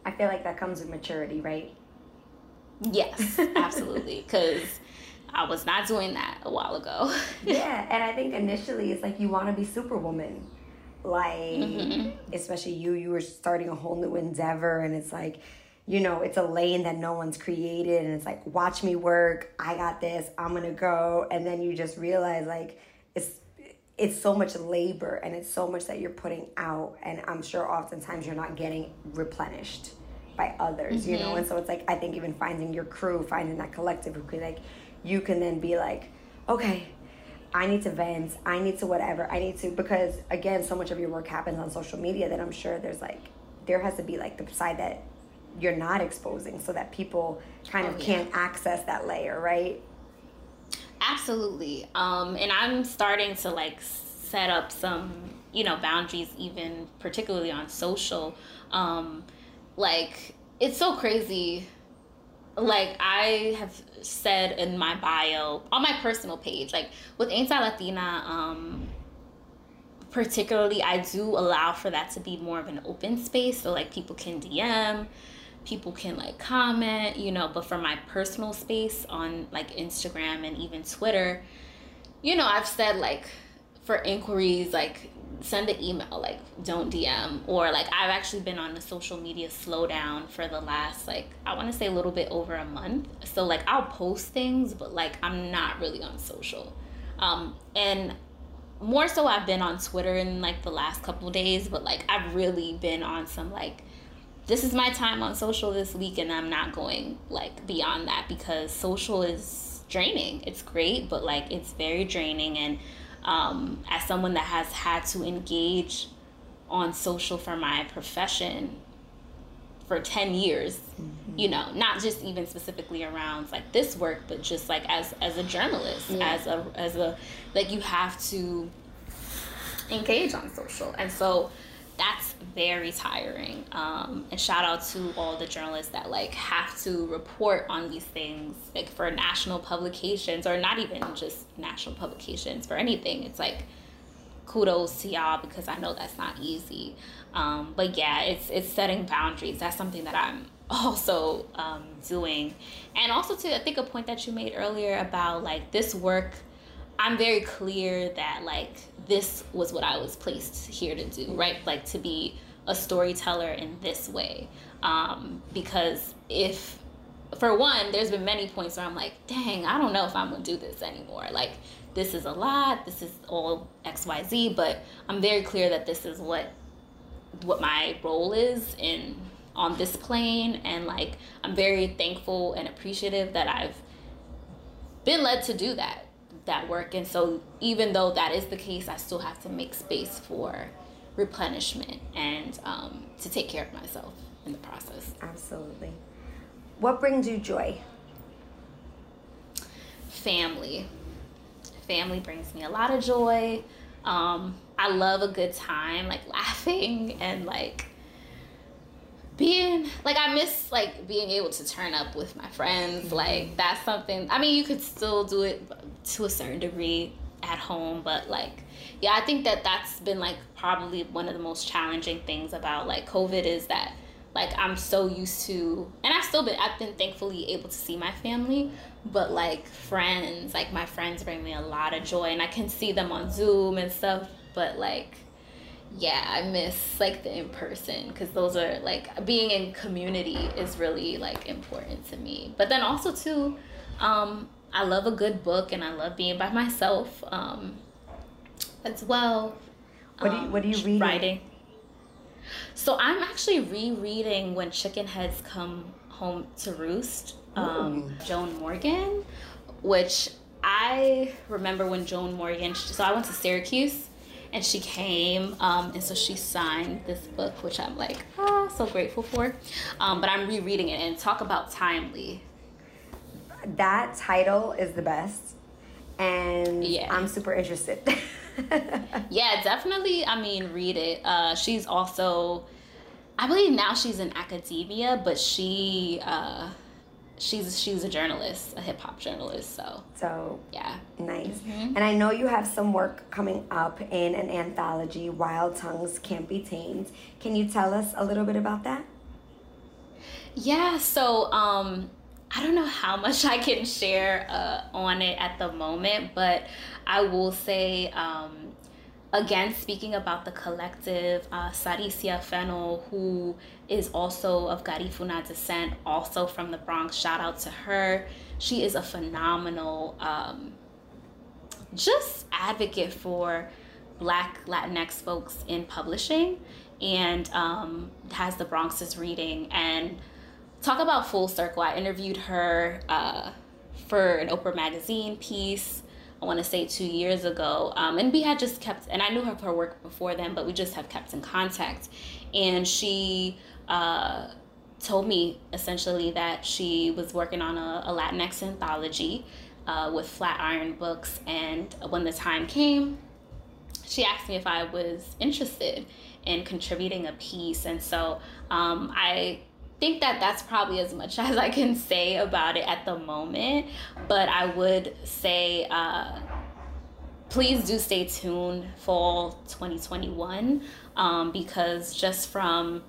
I feel like that comes with maturity, right? Yes, absolutely. Because I was not doing that a while ago. yeah, and I think initially it's like you want to be superwoman. Like, mm-hmm. especially you, you were starting a whole new endeavor, and it's like, you know, it's a lane that no one's created and it's like, watch me work. I got this. I'm to go. And then you just realize like it's it's so much labor and it's so much that you're putting out and I'm sure oftentimes you're not getting replenished by others, mm-hmm. you know. Mm-hmm. And so it's like I think even finding your crew, finding that collective who could like you can then be like, okay, I need to vent, I need to whatever, I need to because again, so much of your work happens on social media that I'm sure there's like there has to be like the side that you're not exposing so that people kind of oh, yeah. can't access that layer, right? Absolutely. Um, and I'm starting to like set up some you know boundaries even particularly on social um like it's so crazy like I have said in my bio on my personal page, like with Ain't I Latina, um, particularly I do allow for that to be more of an open space. So like people can DM, people can like comment, you know, but for my personal space on like Instagram and even Twitter, you know, I've said like for inquiries, like send an email like don't dm or like i've actually been on the social media slowdown for the last like i want to say a little bit over a month. So like i'll post things but like i'm not really on social. Um and more so i've been on twitter in like the last couple days but like i've really been on some like this is my time on social this week and i'm not going like beyond that because social is draining. It's great but like it's very draining and um, as someone that has had to engage on social for my profession for 10 years mm-hmm. you know not just even specifically around like this work but just like as as a journalist yeah. as a as a like you have to engage on social and so that's very tiring. Um, and shout out to all the journalists that like have to report on these things like for national publications or not even just national publications for anything. It's like kudos to y'all because I know that's not easy. Um, but yeah, it's it's setting boundaries. That's something that I'm also um, doing, and also to I think a point that you made earlier about like this work. I'm very clear that like this was what I was placed here to do, right? Like to be a storyteller in this way. Um, because if, for one, there's been many points where I'm like, dang, I don't know if I'm gonna do this anymore. Like, this is a lot, this is all XYZ, but I'm very clear that this is what what my role is in on this plane and like I'm very thankful and appreciative that I've been led to do that that work. And so, even though that is the case, I still have to make space for replenishment and um, to take care of myself in the process. Absolutely. What brings you joy? Family. Family brings me a lot of joy. Um, I love a good time, like laughing and like being like I miss like being able to turn up with my friends. Mm-hmm. Like that's something. I mean, you could still do it to a certain degree at home, but like yeah, I think that that's been like probably one of the most challenging things about like COVID is that like I'm so used to and I've still been I've been thankfully able to see my family, but like friends, like my friends bring me a lot of joy and I can see them on Zoom and stuff, but like yeah, I miss like the in person because those are like being in community is really like important to me. But then also too, um, I love a good book and I love being by myself um, as well. What do you What do you um, read? Writing. So I'm actually rereading When Chicken Heads Come Home to Roost, um, Joan Morgan, which I remember when Joan Morgan. So I went to Syracuse and she came um, and so she signed this book which i'm like oh so grateful for. Um, but i'm rereading it and talk about timely that title is the best and yeah. i'm super interested. Yeah definitely i mean read it. Uh, she's also i believe now she's in academia but she uh, she's she's a journalist, a hip hop journalist. So so yeah, nice. Mm-hmm. And I know you have some work coming up in an anthology, Wild Tongues Can't Be Tamed. Can you tell us a little bit about that? Yeah. So um, I don't know how much I can share uh, on it at the moment, but I will say. Um, again, speaking about the collective, uh, Saraciea Fennell, who is also of Garifuna descent, also from the Bronx. Shout out to her. She is a phenomenal, um, just advocate for Black Latinx folks in publishing, and um, has the Bronx's reading. And talk about full circle. I interviewed her uh, for an Oprah magazine piece. I want to say two years ago. Um, and we had just kept, and I knew her, her work before then, but we just have kept in contact. And she uh, told me essentially that she was working on a, a Latinx anthology uh, with Flatiron Books, and when the time came, she asked me if I was interested in contributing a piece. And so um, I think that that's probably as much as I can say about it at the moment. But I would say, uh, please do stay tuned fall 2021 um, because just from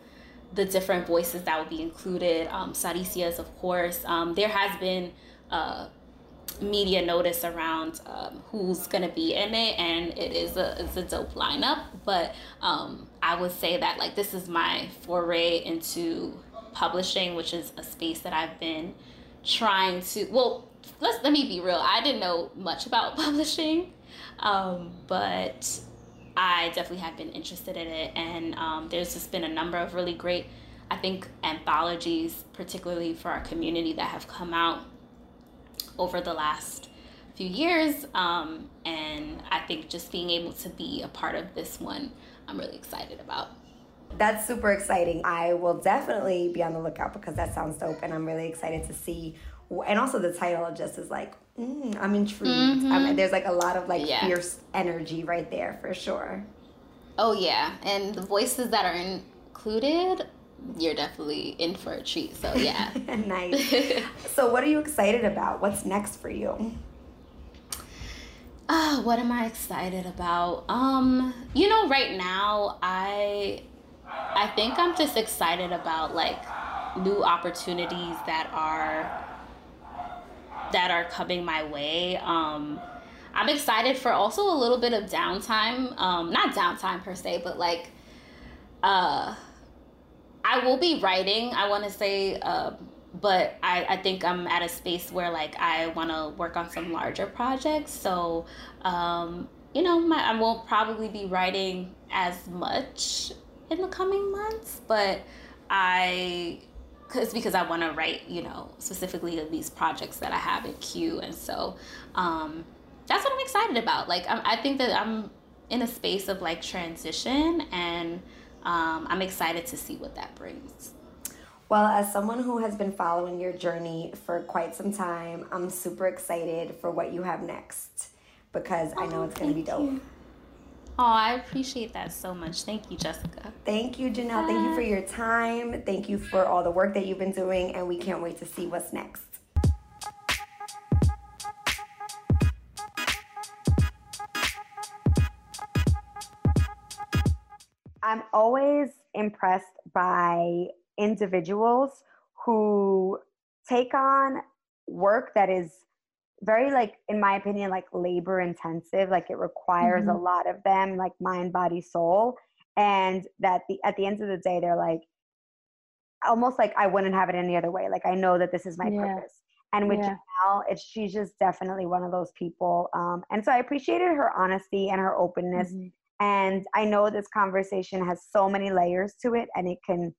the different voices that will be included, um, Saraciea's, of course, um, there has been. Uh, media notice around um, who's gonna be in it, and it is a it's a dope lineup. But um, I would say that like this is my foray into publishing, which is a space that I've been trying to. Well, let's let me be real. I didn't know much about publishing, um, but I definitely have been interested in it, and um, there's just been a number of really great. I think anthologies, particularly for our community, that have come out over the last few years. Um, and I think just being able to be a part of this one, I'm really excited about. That's super exciting. I will definitely be on the lookout because that sounds dope, and I'm really excited to see. And also, the title just is like, mm, I'm intrigued. Mm-hmm. There's like a lot of like yeah. fierce energy right there for sure. Oh yeah, and the voices that are included you're definitely in for a treat. So yeah. nice. so what are you excited about? What's next for you? Uh, what am I excited about? Um, you know, right now I I think I'm just excited about like new opportunities that are that are coming my way. Um, I'm excited for also a little bit of downtime. Um, not downtime per se, but like uh I will be writing. I want to say, uh, but I, I think I'm at a space where like I want to work on some larger projects. So, um, you know, my, I won't probably be writing as much in the coming months, but I it's because I want to write, you know, specifically these projects that I have in queue, and so um, that's what I'm excited about. Like, I, I think that I'm in a space of like transition and um, I'm excited to see what that brings. Well, as someone who has been following your journey for quite some time, I'm super excited for what you have next because oh, I know it's going to be dope. You. Oh, I appreciate that so much. Thank you, Jessica. Thank you, Janelle. Thank you for your time. Thank you for all the work that you've been doing, and we can't wait to see what's next. I'm always impressed by individuals who take on work that is very like in my opinion like labor intensive like it requires mm-hmm. a lot of them like mind body soul and that the at the end of the day they're like almost like I wouldn't have it any other way like I know that this is my yeah. purpose and with yeah. Janelle, it's she's just definitely one of those people um, and so I appreciated her honesty and her openness mm-hmm. And I know this conversation has so many layers to it and it can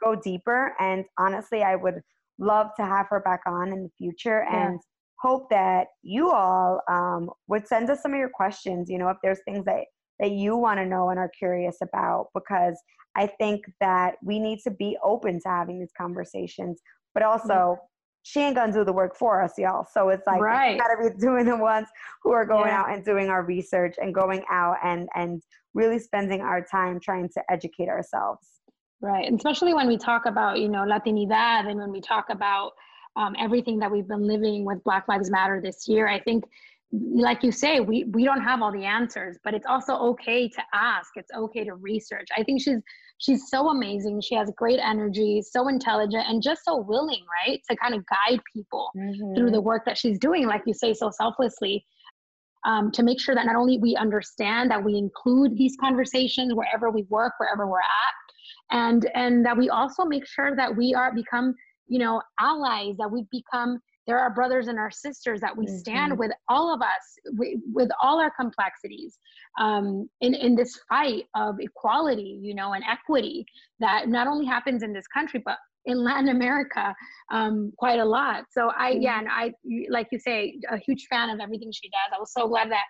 go deeper. And honestly, I would love to have her back on in the future yeah. and hope that you all um, would send us some of your questions. You know, if there's things that, that you want to know and are curious about, because I think that we need to be open to having these conversations, but also she ain't gonna do the work for us, y'all. So it's like right. we gotta be doing the ones who are going yeah. out and doing our research and going out and and really spending our time trying to educate ourselves. Right, and especially when we talk about you know Latinidad and when we talk about um, everything that we've been living with Black Lives Matter this year, I think like you say, we we don't have all the answers, but it's also okay to ask. It's okay to research. I think she's she's so amazing. She has great energy, so intelligent, and just so willing, right, to kind of guide people mm-hmm. through the work that she's doing, like you say, so selflessly. Um, to make sure that not only we understand that we include these conversations wherever we work, wherever we're at, and and that we also make sure that we are become, you know, allies, that we become there are brothers and our sisters that we mm-hmm. stand with all of us we, with all our complexities um, in, in this fight of equality you know and equity that not only happens in this country but in latin america um, quite a lot so i mm-hmm. yeah and i like you say a huge fan of everything she does i was so glad that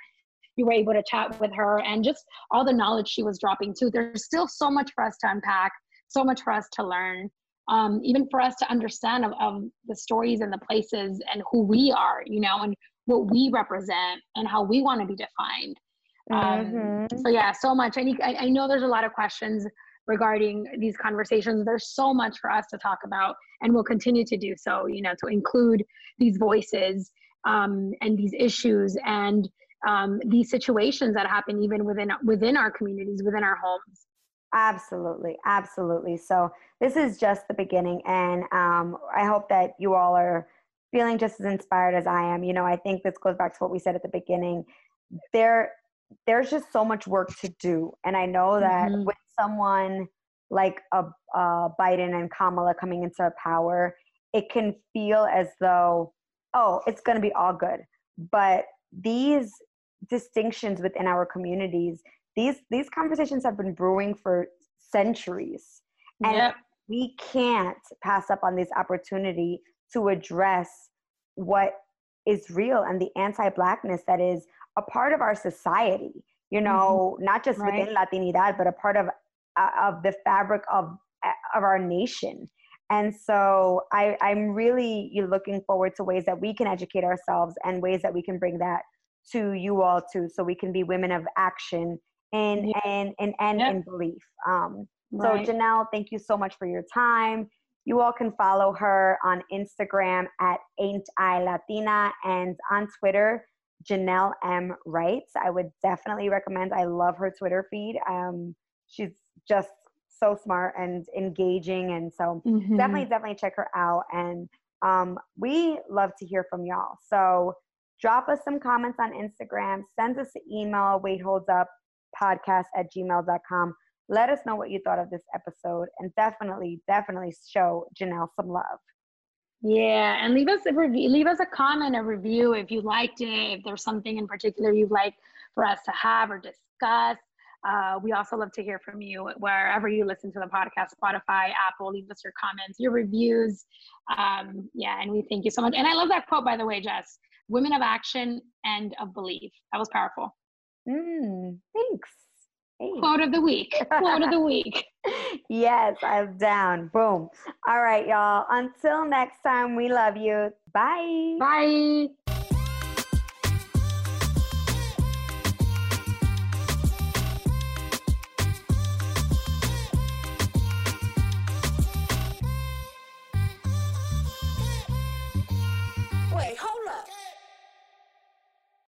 you were able to chat with her and just all the knowledge she was dropping too there's still so much for us to unpack so much for us to learn um, even for us to understand of, of the stories and the places and who we are, you know, and what we represent and how we want to be defined. Um, so yeah, so much. I, need, I, I know there's a lot of questions regarding these conversations. There's so much for us to talk about, and we'll continue to do so. You know, to include these voices um, and these issues and um, these situations that happen even within within our communities, within our homes. Absolutely, absolutely. So this is just the beginning, and um, I hope that you all are feeling just as inspired as I am. You know, I think this goes back to what we said at the beginning. There, there's just so much work to do, and I know that mm-hmm. with someone like a, a Biden and Kamala coming into power, it can feel as though, oh, it's going to be all good. But these distinctions within our communities these these conversations have been brewing for centuries and yep. we can't pass up on this opportunity to address what is real and the anti-blackness that is a part of our society you know mm-hmm. not just right. within latinidad but a part of uh, of the fabric of of our nation and so I, i'm really looking forward to ways that we can educate ourselves and ways that we can bring that to you all too so we can be women of action and yeah. and and and yep. in belief um right. so janelle thank you so much for your time you all can follow her on instagram at ain't i latina and on twitter janelle m writes i would definitely recommend i love her twitter feed um she's just so smart and engaging and so mm-hmm. definitely definitely check her out and um, we love to hear from y'all so drop us some comments on Instagram, send us an email, wait holds up podcast at gmail.com. Let us know what you thought of this episode and definitely, definitely show Janelle some love. Yeah, and leave us a review, leave us a comment, a review if you liked it, if there's something in particular you'd like for us to have or discuss. Uh, we also love to hear from you wherever you listen to the podcast, Spotify, Apple. Leave us your comments, your reviews. Um, yeah, and we thank you so much. And I love that quote, by the way, Jess women of action and of belief. That was powerful. Mm, thanks. Hey. Quote of the week. Quote of the week. yes, I'm down. Boom. All right, y'all. Until next time, we love you. Bye. Bye.